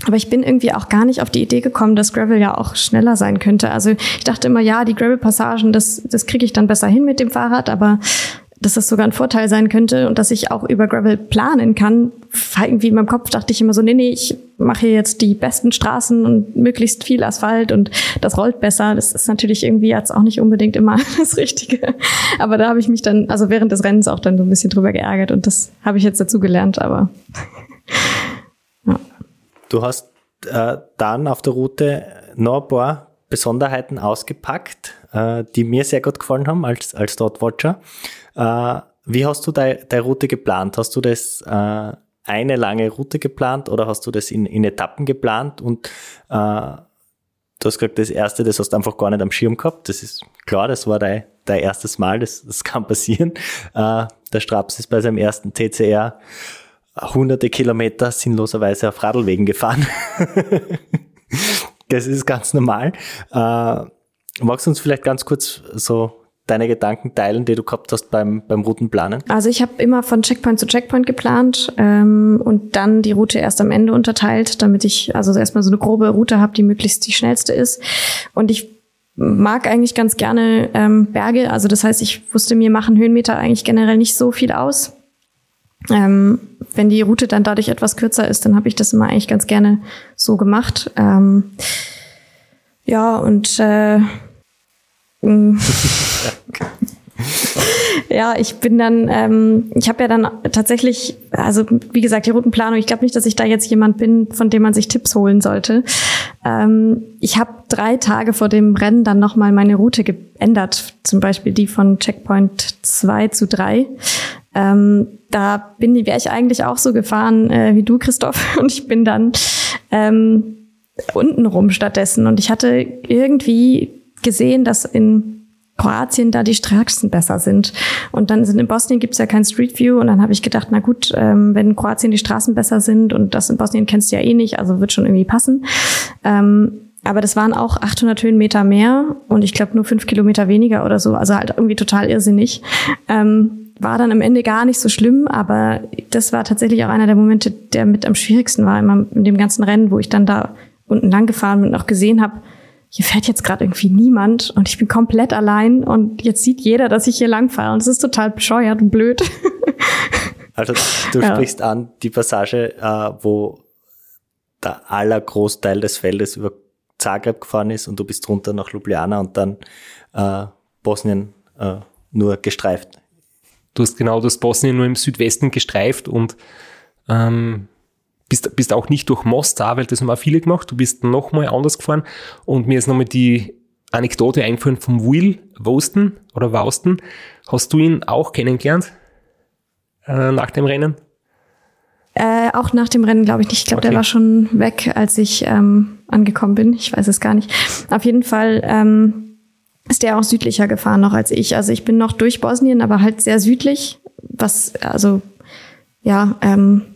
Aber ich bin irgendwie auch gar nicht auf die Idee gekommen, dass Gravel ja auch schneller sein könnte. Also ich dachte immer, ja, die Gravel-Passagen, das, das kriege ich dann besser hin mit dem Fahrrad, aber dass das sogar ein Vorteil sein könnte und dass ich auch über Gravel planen kann. Irgendwie in meinem Kopf dachte ich immer so, nee, nee, ich mache jetzt die besten Straßen und möglichst viel Asphalt und das rollt besser. Das ist natürlich irgendwie jetzt auch nicht unbedingt immer das Richtige. Aber da habe ich mich dann, also während des Rennens auch dann so ein bisschen drüber geärgert und das habe ich jetzt dazu gelernt, aber ja. Du hast äh, dann auf der Route noch ein paar Besonderheiten ausgepackt, äh, die mir sehr gut gefallen haben als, als Dot-Watcher. Äh, wie hast du deine Route geplant? Hast du das äh, eine lange Route geplant oder hast du das in, in Etappen geplant? Und äh, du hast gesagt, das erste, das hast du einfach gar nicht am Schirm gehabt. Das ist klar, das war dein, dein erstes Mal, das, das kann passieren. Äh, der Straps ist bei seinem ersten TCR hunderte Kilometer sinnloserweise auf Radlwegen gefahren. das ist ganz normal. Äh, magst du uns vielleicht ganz kurz so deine Gedanken teilen, die du gehabt hast beim, beim Routenplanen? Also ich habe immer von Checkpoint zu Checkpoint geplant ähm, und dann die Route erst am Ende unterteilt, damit ich also erstmal so eine grobe Route habe, die möglichst die schnellste ist. Und ich mag eigentlich ganz gerne ähm, Berge. Also das heißt, ich wusste, mir machen Höhenmeter eigentlich generell nicht so viel aus. Ähm, wenn die Route dann dadurch etwas kürzer ist, dann habe ich das immer eigentlich ganz gerne so gemacht. Ähm, ja, und äh. ja, ich bin dann, ähm, ich habe ja dann tatsächlich, also wie gesagt, die Routenplanung, ich glaube nicht, dass ich da jetzt jemand bin, von dem man sich Tipps holen sollte. Ähm, ich habe drei Tage vor dem Rennen dann nochmal meine Route geändert, zum Beispiel die von Checkpoint 2 zu 3. Ähm, da bin wäre ich eigentlich auch so gefahren äh, wie du, Christoph, und ich bin dann ähm, unten rum stattdessen. Und ich hatte irgendwie gesehen, dass in Kroatien da die Straßen besser sind. Und dann sind in Bosnien gibt's ja kein Street View und dann habe ich gedacht, na gut, ähm, wenn in Kroatien die Straßen besser sind und das in Bosnien kennst du ja eh nicht, also wird schon irgendwie passen. Ähm, aber das waren auch 800 Höhenmeter mehr und ich glaube nur fünf Kilometer weniger oder so, also halt irgendwie total irrsinnig. Ähm, war dann am Ende gar nicht so schlimm, aber das war tatsächlich auch einer der Momente, der mit am schwierigsten war immer in dem ganzen Rennen, wo ich dann da unten lang gefahren und auch gesehen habe, hier fährt jetzt gerade irgendwie niemand und ich bin komplett allein und jetzt sieht jeder, dass ich hier lang fahre und es ist total bescheuert und blöd. Also du ja. sprichst an die Passage, äh, wo der aller Großteil des Feldes über Zagreb gefahren ist und du bist runter nach Ljubljana und dann äh, Bosnien äh, nur gestreift. Du hast genau das Bosnien nur im Südwesten gestreift und ähm, bist, bist auch nicht durch Mostar, weil das haben auch viele gemacht. Du bist nochmal anders gefahren und mir ist nochmal die Anekdote eingefallen vom Will Wosten oder Wausten. Hast du ihn auch kennengelernt äh, nach dem Rennen? Äh, auch nach dem Rennen glaube ich nicht. Ich glaube, okay. der war schon weg, als ich ähm, angekommen bin. Ich weiß es gar nicht. Auf jeden Fall ähm, ist der auch südlicher gefahren noch als ich. Also ich bin noch durch Bosnien, aber halt sehr südlich, was, also, ja, ähm,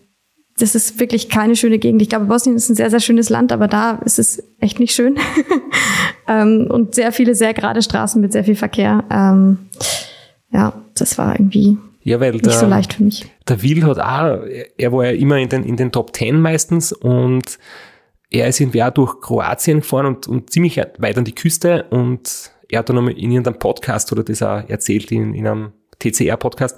das ist wirklich keine schöne Gegend. Ich glaube, Bosnien ist ein sehr, sehr schönes Land, aber da ist es echt nicht schön. ähm, und sehr viele, sehr gerade Straßen mit sehr viel Verkehr. Ähm, ja, das war irgendwie ja, weil nicht der, so leicht für mich. Der Will hat auch, er war ja immer in den, in den Top Ten meistens und er ist irgendwie auch durch Kroatien gefahren und, und ziemlich weit an die Küste und er hat dann in irgendeinem Podcast oder das auch erzählt in, in einem TCR-Podcast,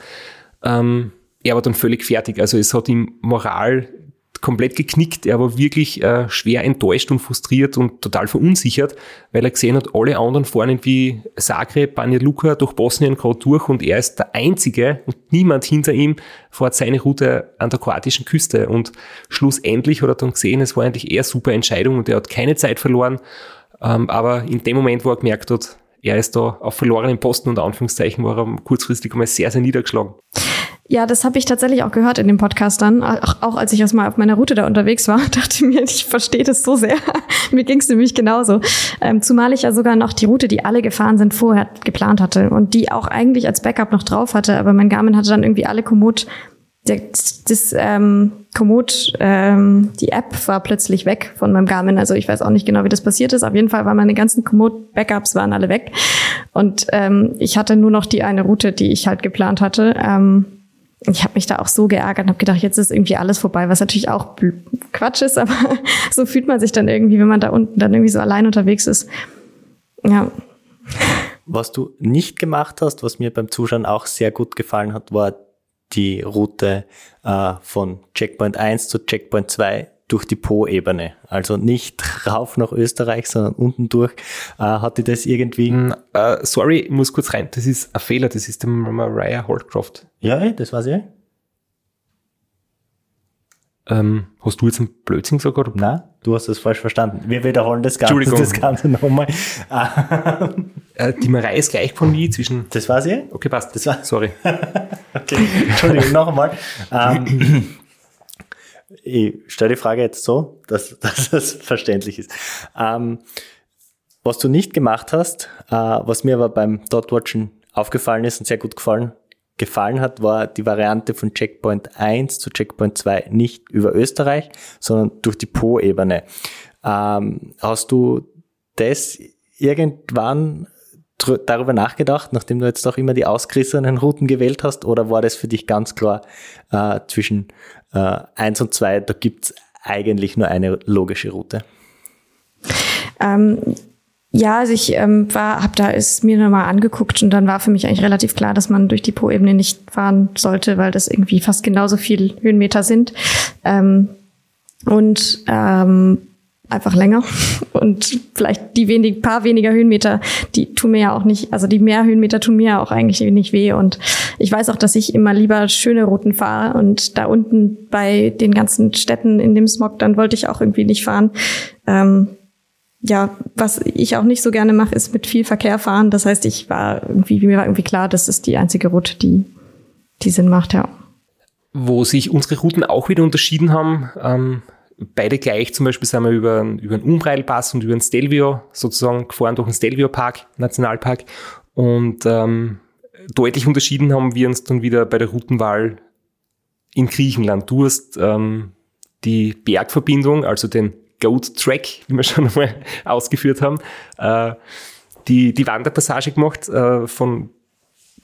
ähm, er war dann völlig fertig. Also es hat ihm Moral komplett geknickt. Er war wirklich äh, schwer enttäuscht und frustriert und total verunsichert, weil er gesehen hat, alle anderen fahren wie Zagreb, Banja Luka durch Bosnien gerade durch und er ist der Einzige und niemand hinter ihm fährt seine Route an der kroatischen Küste. Und schlussendlich hat er dann gesehen, es war eigentlich eher super Entscheidung und er hat keine Zeit verloren. Ähm, aber in dem Moment, wo er gemerkt hat, er ist da auf verlorenen Posten und Anführungszeichen, war er kurzfristig einmal sehr, sehr niedergeschlagen. Ja, das habe ich tatsächlich auch gehört in dem Podcast dann. Auch, auch als ich erstmal auf meiner Route da unterwegs war, dachte mir, ich verstehe das so sehr. mir ging es nämlich genauso. Ähm, zumal ich ja sogar noch die Route, die alle gefahren sind, vorher geplant hatte und die auch eigentlich als Backup noch drauf hatte. Aber mein Garmin hatte dann irgendwie alle Komoot das, das ähm, Komoot, ähm, die App war plötzlich weg von meinem Garmin. Also ich weiß auch nicht genau, wie das passiert ist. Auf jeden Fall waren meine ganzen Komoot-Backups waren alle weg. Und ähm, ich hatte nur noch die eine Route, die ich halt geplant hatte. Ähm, ich habe mich da auch so geärgert und habe gedacht, jetzt ist irgendwie alles vorbei, was natürlich auch Quatsch ist, aber so fühlt man sich dann irgendwie, wenn man da unten dann irgendwie so allein unterwegs ist. Ja. Was du nicht gemacht hast, was mir beim Zuschauen auch sehr gut gefallen hat, war die Route äh, von Checkpoint 1 zu Checkpoint 2 durch die Po-Ebene. Also nicht rauf nach Österreich, sondern unten durch. Äh, hat die das irgendwie? Mm, uh, sorry, ich muss kurz rein. Das ist ein Fehler. Das ist der Mariah Holdcroft. Ja, eh, das war sie. Ähm, hast du jetzt einen Blödsinn gesagt? Oder? Nein, du hast das falsch verstanden. Wir wiederholen das Ganze, das Ganze nochmal. äh, die Marei ist gleich von mir zwischen. Das war sie? Okay, passt. Das war. Sorry. okay, Entschuldigung, noch einmal. Ähm, ich stelle die Frage jetzt so, dass, dass das verständlich ist. Ähm, was du nicht gemacht hast, äh, was mir aber beim Dotwatchen aufgefallen ist und sehr gut gefallen, gefallen hat, war die Variante von Checkpoint 1 zu Checkpoint 2 nicht über Österreich, sondern durch die Po-Ebene. Ähm, hast du das irgendwann darüber nachgedacht, nachdem du jetzt doch immer die ausgerissenen Routen gewählt hast, oder war das für dich ganz klar äh, zwischen äh, 1 und 2, da gibt's eigentlich nur eine logische Route? Ähm, ja, also ich ähm, war, habe da es mir nochmal angeguckt und dann war für mich eigentlich relativ klar, dass man durch die Po-Ebene nicht fahren sollte, weil das irgendwie fast genauso viel Höhenmeter sind. Ähm, und ähm, einfach länger. Und vielleicht die wenig, paar weniger Höhenmeter, die tun mir ja auch nicht, also die mehr Höhenmeter tun mir ja auch eigentlich nicht weh. Und ich weiß auch, dass ich immer lieber schöne Routen fahre. Und da unten bei den ganzen Städten in dem Smog, dann wollte ich auch irgendwie nicht fahren. Ähm, ja, was ich auch nicht so gerne mache, ist mit viel Verkehr fahren. Das heißt, ich war irgendwie, mir war irgendwie klar, das ist die einzige Route, die, die Sinn macht, ja. Wo sich unsere Routen auch wieder unterschieden haben, ähm, beide gleich, zum Beispiel sind wir über, über einen Umbreilpass und über einen Stelvio sozusagen gefahren durch den Stelvio Park, Nationalpark. Und ähm, deutlich unterschieden haben wir uns dann wieder bei der Routenwahl in Griechenland. Du hast ähm, die Bergverbindung, also den Goat Track, wie wir schon einmal ausgeführt haben, äh, die, die Wanderpassage gemacht äh, von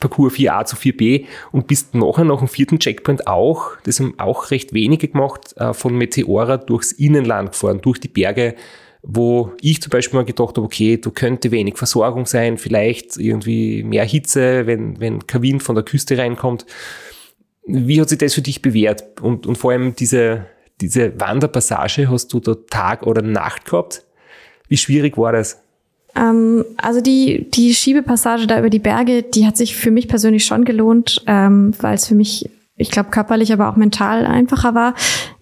Parcours 4a zu 4b und bist nachher nach dem vierten Checkpoint auch, das haben auch recht wenige gemacht, äh, von Meteora durchs Innenland gefahren, durch die Berge, wo ich zum Beispiel mal gedacht habe, okay, da könnte wenig Versorgung sein, vielleicht irgendwie mehr Hitze, wenn, wenn kein Wind von der Küste reinkommt. Wie hat sich das für dich bewährt? Und, und vor allem diese, diese Wanderpassage, hast du da Tag oder Nacht gehabt? Wie schwierig war das? Ähm, also die, die Schiebepassage da über die Berge, die hat sich für mich persönlich schon gelohnt, ähm, weil es für mich, ich glaube, körperlich, aber auch mental einfacher war.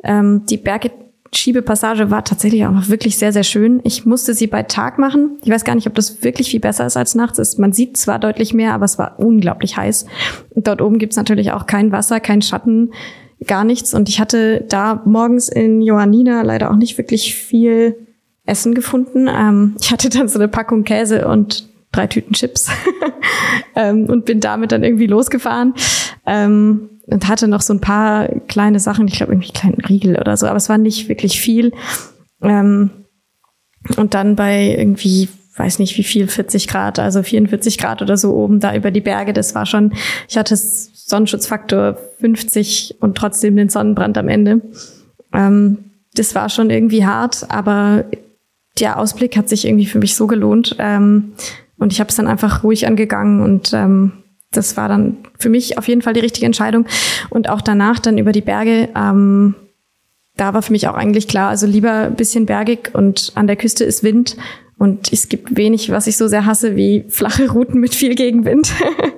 Ähm, die Berge Schiebepassage war tatsächlich auch wirklich sehr, sehr schön. Ich musste sie bei Tag machen. Ich weiß gar nicht, ob das wirklich viel besser ist als nachts. Man sieht zwar deutlich mehr, aber es war unglaublich heiß. Und dort oben gibt's natürlich auch kein Wasser, kein Schatten gar nichts. Und ich hatte da morgens in Johannina leider auch nicht wirklich viel Essen gefunden. Ähm, ich hatte dann so eine Packung Käse und drei Tüten Chips ähm, und bin damit dann irgendwie losgefahren. Ähm, und hatte noch so ein paar kleine Sachen, ich glaube irgendwie kleinen Riegel oder so, aber es war nicht wirklich viel. Ähm, und dann bei irgendwie, weiß nicht wie viel, 40 Grad, also 44 Grad oder so oben da über die Berge, das war schon, ich hatte Sonnenschutzfaktor 50 und trotzdem den Sonnenbrand am Ende. Ähm, das war schon irgendwie hart, aber der Ausblick hat sich irgendwie für mich so gelohnt. Ähm, und ich habe es dann einfach ruhig angegangen und ähm, das war dann für mich auf jeden Fall die richtige Entscheidung. Und auch danach dann über die Berge, ähm, da war für mich auch eigentlich klar, also lieber bisschen bergig und an der Küste ist Wind. Und es gibt wenig, was ich so sehr hasse, wie flache Routen mit viel Gegenwind.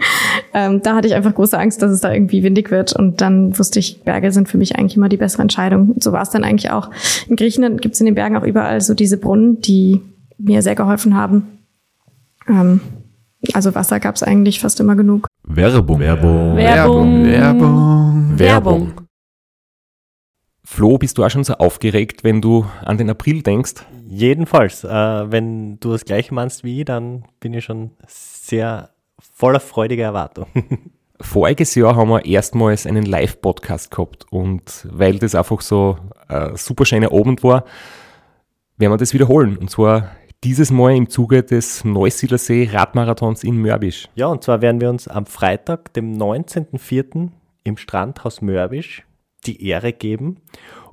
ähm, da hatte ich einfach große Angst, dass es da irgendwie windig wird. Und dann wusste ich, Berge sind für mich eigentlich immer die bessere Entscheidung. Und so war es dann eigentlich auch. In Griechenland gibt es in den Bergen auch überall so diese Brunnen, die mir sehr geholfen haben. Ähm, also Wasser gab es eigentlich fast immer genug. Werbung. Werbung. Werbung. Werbung. Werbung. Flo, bist du auch schon so aufgeregt, wenn du an den April denkst? Jedenfalls, äh, wenn du das gleiche meinst wie ich, dann bin ich schon sehr voller freudiger Erwartung. Voriges Jahr haben wir erstmals einen Live-Podcast gehabt und weil das einfach so ein super schöner Abend war, werden wir das wiederholen. Und zwar dieses Mal im Zuge des Neusiedlersee Radmarathons in Mörbisch. Ja, und zwar werden wir uns am Freitag, dem 19.04. im Strandhaus Mörbisch die Ehre geben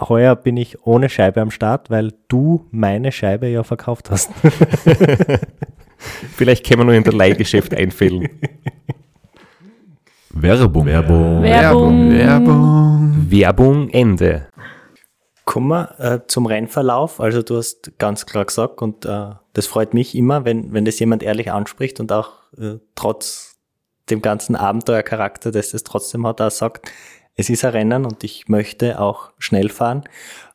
Heuer bin ich ohne Scheibe am Start, weil du meine Scheibe ja verkauft hast. Vielleicht können wir nur in der Leihgeschäft einfällen. Werbung. Werbung. Werbung. Werbung. Werbung Ende. Kommen wir äh, zum Rennverlauf. Also du hast ganz klar gesagt und äh, das freut mich immer, wenn, wenn das jemand ehrlich anspricht und auch äh, trotz dem ganzen Abenteuercharakter, das das trotzdem hat, auch sagt, es ist ein Rennen und ich möchte auch schnell fahren.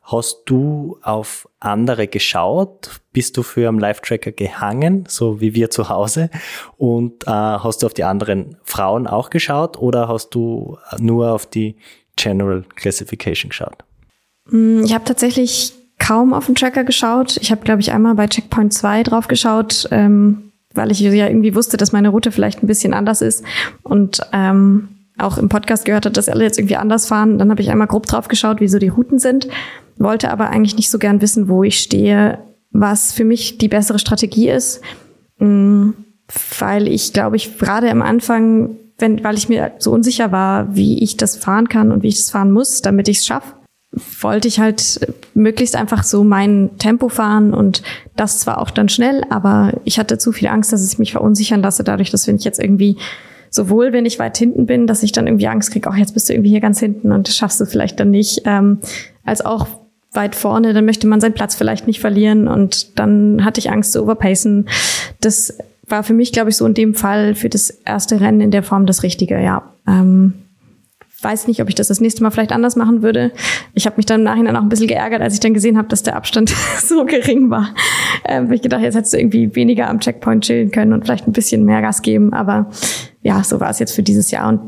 Hast du auf andere geschaut? Bist du für am Live-Tracker gehangen, so wie wir zu Hause? Und äh, hast du auf die anderen Frauen auch geschaut oder hast du nur auf die General Classification geschaut? Mm, Ich habe tatsächlich kaum auf den Tracker geschaut. Ich habe, glaube ich, einmal bei Checkpoint 2 drauf geschaut, ähm, weil ich ja irgendwie wusste, dass meine Route vielleicht ein bisschen anders ist und ähm, auch im Podcast gehört hat, dass alle jetzt irgendwie anders fahren. Dann habe ich einmal grob drauf geschaut, wie so die Routen sind. wollte aber eigentlich nicht so gern wissen, wo ich stehe, was für mich die bessere Strategie ist, mm, weil ich glaube ich gerade am Anfang, wenn, weil ich mir so unsicher war, wie ich das fahren kann und wie ich das fahren muss, damit ich es schaffe, wollte ich halt möglichst einfach so mein Tempo fahren und das zwar auch dann schnell, aber ich hatte zu viel Angst, dass es mich verunsichern lasse, dadurch, dass wenn ich jetzt irgendwie sowohl wenn ich weit hinten bin, dass ich dann irgendwie Angst kriege, auch jetzt bist du irgendwie hier ganz hinten und das schaffst du vielleicht dann nicht, ähm, als auch weit vorne, dann möchte man seinen Platz vielleicht nicht verlieren und dann hatte ich Angst zu overpacen. Das war für mich, glaube ich, so in dem Fall für das erste Rennen in der Form das Richtige, ja. Ähm, weiß nicht, ob ich das das nächste Mal vielleicht anders machen würde. Ich habe mich dann im Nachhinein auch ein bisschen geärgert, als ich dann gesehen habe, dass der Abstand so gering war. Ähm, ich gedacht, jetzt hättest du irgendwie weniger am Checkpoint chillen können und vielleicht ein bisschen mehr Gas geben. Aber ja, so war es jetzt für dieses Jahr. Und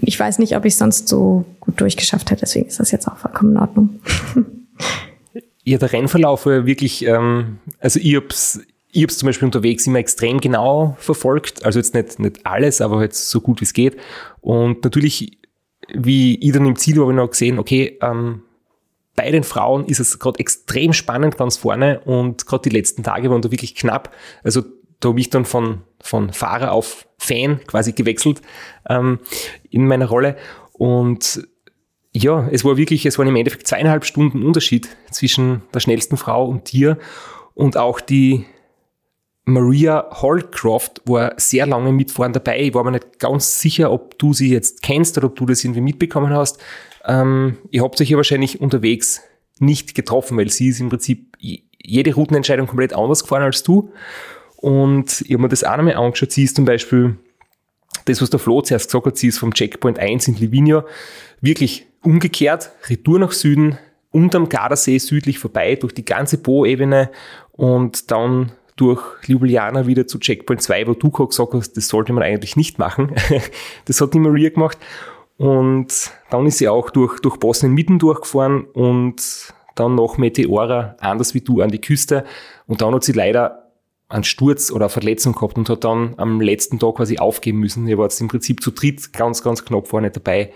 ich weiß nicht, ob ich sonst so gut durchgeschafft hätte. Deswegen ist das jetzt auch vollkommen in Ordnung. Ja, der Rennverlauf war wirklich, ähm, also ich hab's, ich hab's zum Beispiel unterwegs immer extrem genau verfolgt. Also jetzt nicht, nicht alles, aber halt so gut wie es geht. Und natürlich wie ich dann im Ziel habe ich noch gesehen, okay, ähm, bei den Frauen ist es gerade extrem spannend ganz vorne und gerade die letzten Tage waren da wirklich knapp. Also da habe ich dann von, von Fahrer auf Fan quasi gewechselt ähm, in meiner Rolle. Und ja, es war wirklich, es waren im Endeffekt zweieinhalb Stunden Unterschied zwischen der schnellsten Frau und dir. Und auch die, Maria Holcroft war sehr lange mit vorne dabei. Ich war mir nicht ganz sicher, ob du sie jetzt kennst oder ob du das irgendwie mitbekommen hast. Ähm, ihr habt euch hier wahrscheinlich unterwegs nicht getroffen, weil sie ist im Prinzip jede Routenentscheidung komplett anders gefahren als du. Und ich habe mir das auch nochmal angeschaut. Sie ist zum Beispiel das, was der Flo zuerst gesagt hat, sie ist vom Checkpoint 1 in Livigno wirklich umgekehrt, Retour nach Süden, unterm Gardasee südlich vorbei, durch die ganze Po-Ebene und dann durch Ljubljana wieder zu Checkpoint 2, wo du gesagt hast, das sollte man eigentlich nicht machen. das hat die Maria gemacht. Und dann ist sie auch durch, durch Bosnien mitten durchgefahren und dann noch Meteora, anders wie du, an die Küste. Und dann hat sie leider einen Sturz oder eine Verletzung gehabt und hat dann am letzten Tag quasi aufgeben müssen. Ihr wart im Prinzip zu dritt ganz, ganz knapp vorne dabei.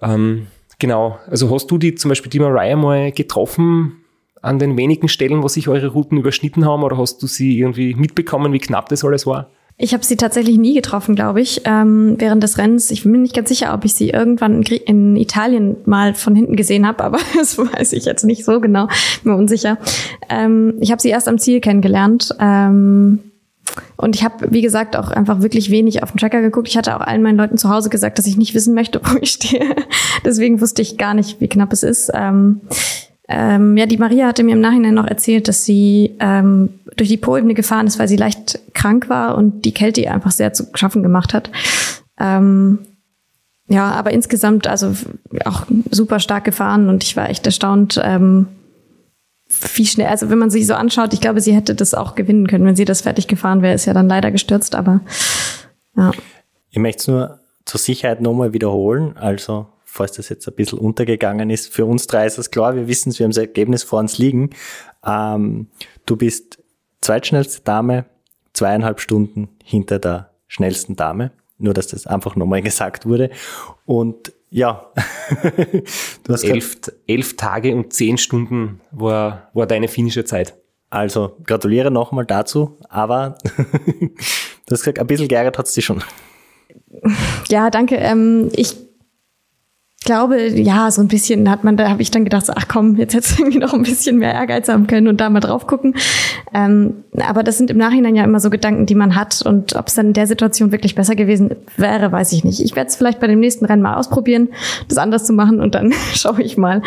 Ähm, genau. Also hast du die zum Beispiel die Mariah mal getroffen an den wenigen Stellen, wo sich eure Routen überschnitten haben? Oder hast du sie irgendwie mitbekommen, wie knapp das alles war? Ich habe sie tatsächlich nie getroffen, glaube ich, ähm, während des Rennens. Ich bin mir nicht ganz sicher, ob ich sie irgendwann in, in Italien mal von hinten gesehen habe, aber das weiß ich jetzt nicht so genau. Bin mir unsicher. Ähm, ich habe sie erst am Ziel kennengelernt. Ähm, und ich habe, wie gesagt, auch einfach wirklich wenig auf den Tracker geguckt. Ich hatte auch allen meinen Leuten zu Hause gesagt, dass ich nicht wissen möchte, wo ich stehe. Deswegen wusste ich gar nicht, wie knapp es ist. Ähm, ähm, ja, die Maria hatte mir im Nachhinein noch erzählt, dass sie ähm, durch die Poebene gefahren ist, weil sie leicht krank war und die Kälte ihr einfach sehr zu schaffen gemacht hat. Ähm, ja, aber insgesamt also auch super stark gefahren und ich war echt erstaunt, ähm, wie schnell, also wenn man sich so anschaut, ich glaube, sie hätte das auch gewinnen können, wenn sie das fertig gefahren wäre, ist ja dann leider gestürzt, aber ja. Ich möchte es nur zur Sicherheit nochmal wiederholen. Also falls das jetzt ein bisschen untergegangen ist. Für uns drei ist das klar, wir wissen es, wir haben das Ergebnis vor uns liegen. Ähm, du bist zweitschnellste Dame, zweieinhalb Stunden hinter der schnellsten Dame. Nur, dass das einfach nochmal gesagt wurde. Und ja, du hast elf, elf Tage und zehn Stunden war, war deine finnische Zeit. Also gratuliere nochmal dazu, aber du hast gesagt, ein bisschen geärgert hat es dich schon. Ja, danke. Ähm, ich glaube, ja, so ein bisschen hat man, da habe ich dann gedacht, so, ach komm, jetzt hättest du irgendwie noch ein bisschen mehr Ehrgeiz haben können und da mal drauf gucken. Ähm, aber das sind im Nachhinein ja immer so Gedanken, die man hat. Und ob es dann in der Situation wirklich besser gewesen wäre, weiß ich nicht. Ich werde es vielleicht bei dem nächsten Rennen mal ausprobieren, das anders zu machen und dann schaue ich mal.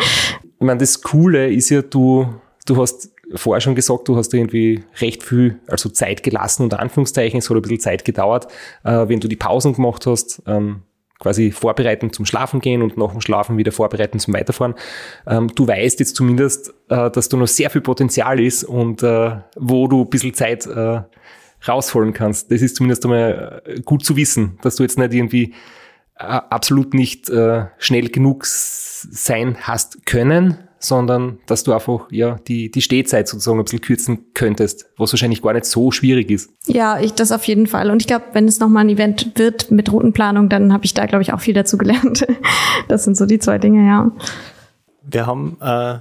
Ich meine, das Coole ist ja, du, du hast vorher schon gesagt, du hast irgendwie recht viel, also Zeit gelassen, unter Anführungszeichen. Es hat ein bisschen Zeit gedauert, äh, wenn du die Pausen gemacht hast. Ähm, quasi vorbereiten zum Schlafen gehen und nach dem Schlafen wieder vorbereiten zum Weiterfahren. Ähm, du weißt jetzt zumindest, äh, dass du noch sehr viel Potenzial ist und äh, wo du ein bisschen Zeit äh, rausholen kannst. Das ist zumindest einmal äh, gut zu wissen, dass du jetzt nicht irgendwie äh, absolut nicht äh, schnell genug sein hast können, sondern dass du einfach ja die, die Stehzeit sozusagen ein bisschen kürzen könntest, was wahrscheinlich gar nicht so schwierig ist. Ja, ich das auf jeden Fall. Und ich glaube, wenn es nochmal ein Event wird mit Routenplanung, dann habe ich da, glaube ich, auch viel dazu gelernt. Das sind so die zwei Dinge, ja. Wir haben äh,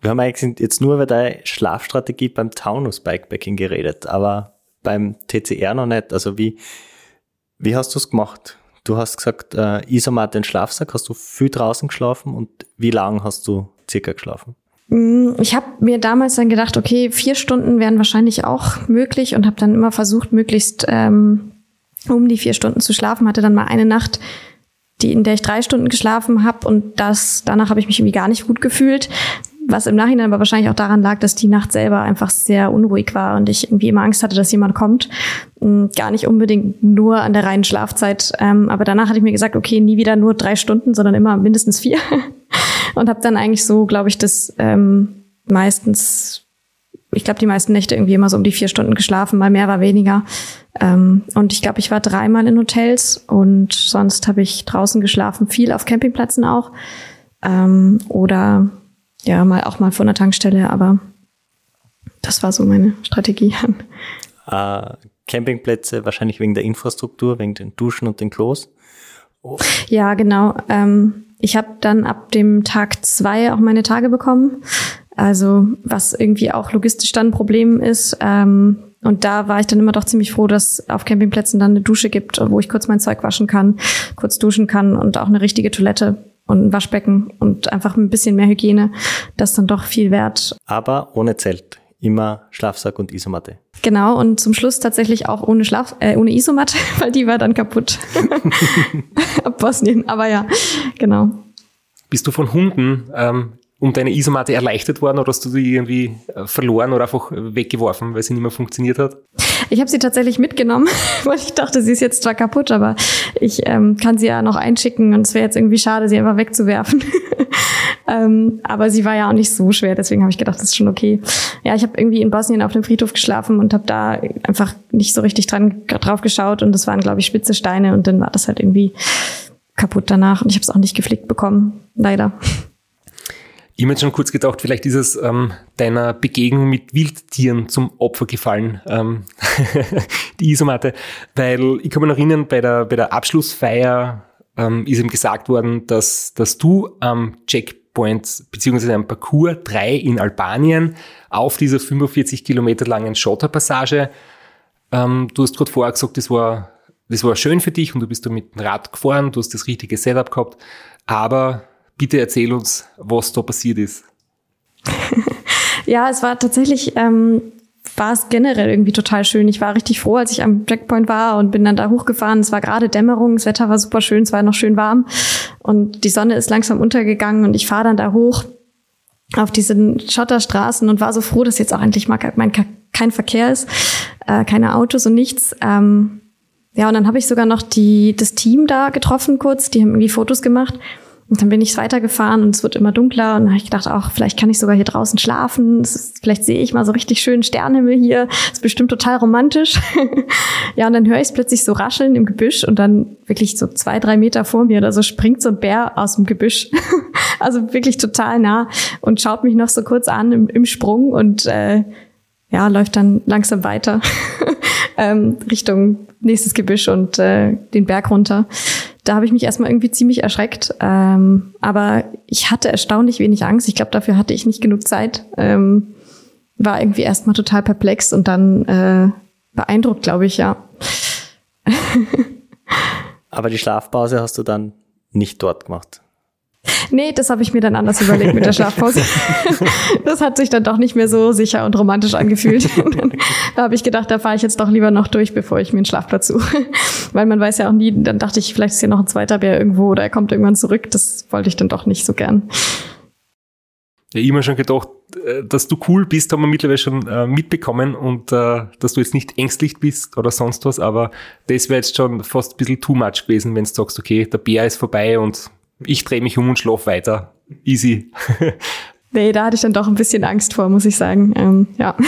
wir haben eigentlich jetzt nur über deine Schlafstrategie beim Taunus Bikepacking geredet, aber beim TCR noch nicht. Also wie, wie hast du es gemacht? Du hast gesagt, äh, Isomat den Schlafsack, hast du viel draußen geschlafen und wie lang hast du circa geschlafen? Mm, ich habe mir damals dann gedacht, okay, vier Stunden wären wahrscheinlich auch möglich und habe dann immer versucht, möglichst ähm, um die vier Stunden zu schlafen. Hatte dann mal eine Nacht, die in der ich drei Stunden geschlafen habe und das danach habe ich mich irgendwie gar nicht gut gefühlt was im Nachhinein aber wahrscheinlich auch daran lag, dass die Nacht selber einfach sehr unruhig war und ich irgendwie immer Angst hatte, dass jemand kommt. Mm, gar nicht unbedingt nur an der reinen Schlafzeit. Ähm, aber danach hatte ich mir gesagt, okay, nie wieder nur drei Stunden, sondern immer mindestens vier. und habe dann eigentlich so, glaube ich, das ähm, meistens, ich glaube, die meisten Nächte irgendwie immer so um die vier Stunden geschlafen, mal mehr, war weniger. Ähm, und ich glaube, ich war dreimal in Hotels und sonst habe ich draußen geschlafen, viel auf Campingplätzen auch. Ähm, oder ja, mal auch mal von der Tankstelle, aber das war so meine Strategie. Äh, Campingplätze wahrscheinlich wegen der Infrastruktur, wegen den Duschen und den Klos. Oh. Ja, genau. Ähm, ich habe dann ab dem Tag zwei auch meine Tage bekommen. Also was irgendwie auch logistisch dann ein Problem ist. Ähm, und da war ich dann immer doch ziemlich froh, dass auf Campingplätzen dann eine Dusche gibt, wo ich kurz mein Zeug waschen kann, kurz duschen kann und auch eine richtige Toilette und ein Waschbecken und einfach ein bisschen mehr Hygiene, das dann doch viel wert. Aber ohne Zelt, immer Schlafsack und Isomatte. Genau, und zum Schluss tatsächlich auch ohne Schlaf, äh, ohne Isomatte, weil die war dann kaputt. Ab Bosnien, aber ja, genau. Bist du von Hunden ähm, um deine Isomatte erleichtert worden oder hast du die irgendwie äh, verloren oder einfach weggeworfen, weil sie nicht mehr funktioniert hat? Ich habe sie tatsächlich mitgenommen, weil ich dachte, sie ist jetzt zwar kaputt, aber ich ähm, kann sie ja noch einschicken und es wäre jetzt irgendwie schade, sie einfach wegzuwerfen. ähm, aber sie war ja auch nicht so schwer, deswegen habe ich gedacht, das ist schon okay. Ja, ich habe irgendwie in Bosnien auf dem Friedhof geschlafen und habe da einfach nicht so richtig dran drauf geschaut und es waren, glaube ich, spitze Steine und dann war das halt irgendwie kaputt danach und ich habe es auch nicht geflickt bekommen, leider. Ich habe schon kurz gedacht, vielleicht ist es ähm, deiner Begegnung mit Wildtieren zum Opfer gefallen, ähm, die Isomatte, weil ich kann mich noch erinnern, bei der, bei der Abschlussfeier ähm, ist ihm gesagt worden, dass, dass du am Checkpoint beziehungsweise am Parcours 3 in Albanien auf dieser 45 Kilometer langen Schotterpassage, ähm, du hast gerade vorher gesagt, das war, das war schön für dich und du bist da mit dem Rad gefahren, du hast das richtige Setup gehabt, aber Bitte erzähl uns, was da passiert ist. ja, es war tatsächlich, ähm, war es generell irgendwie total schön. Ich war richtig froh, als ich am Checkpoint war und bin dann da hochgefahren. Es war gerade Dämmerung, das Wetter war super schön, es war noch schön warm und die Sonne ist langsam untergegangen und ich fahre dann da hoch auf diesen Schotterstraßen und war so froh, dass jetzt auch endlich mal kein Verkehr ist, äh, keine Autos und nichts. Ähm, ja, und dann habe ich sogar noch die, das Team da getroffen kurz, die haben irgendwie Fotos gemacht. Und dann bin ich weitergefahren und es wird immer dunkler und habe ich gedacht, auch vielleicht kann ich sogar hier draußen schlafen. Ist, vielleicht sehe ich mal so richtig schönen Sternenhimmel hier. Ist bestimmt total romantisch. ja, und dann höre ich es plötzlich so rascheln im Gebüsch und dann wirklich so zwei, drei Meter vor mir oder so springt so ein Bär aus dem Gebüsch. also wirklich total nah und schaut mich noch so kurz an im, im Sprung und äh, ja, läuft dann langsam weiter ähm, Richtung nächstes Gebüsch und äh, den Berg runter da habe ich mich erstmal irgendwie ziemlich erschreckt. Ähm, aber ich hatte erstaunlich wenig Angst. Ich glaube, dafür hatte ich nicht genug Zeit. Ähm, war irgendwie erstmal total perplex und dann äh, beeindruckt, glaube ich, ja. aber die Schlafpause hast du dann nicht dort gemacht. Nee, das habe ich mir dann anders überlegt mit der Schlafpause. das hat sich dann doch nicht mehr so sicher und romantisch angefühlt. Da habe ich gedacht, da fahre ich jetzt doch lieber noch durch, bevor ich mir einen Schlafplatz suche. Weil man weiß ja auch nie, dann dachte ich, vielleicht ist hier noch ein zweiter Bär irgendwo oder er kommt irgendwann zurück. Das wollte ich dann doch nicht so gern. Ja, immer schon gedacht, äh, dass du cool bist, haben wir mittlerweile schon äh, mitbekommen und äh, dass du jetzt nicht ängstlich bist oder sonst was, aber das wäre jetzt schon fast ein bisschen too much gewesen, wenn du sagst, okay, der Bär ist vorbei und ich drehe mich um und schlafe weiter. Easy. nee, da hatte ich dann doch ein bisschen Angst vor, muss ich sagen. Ähm, ja.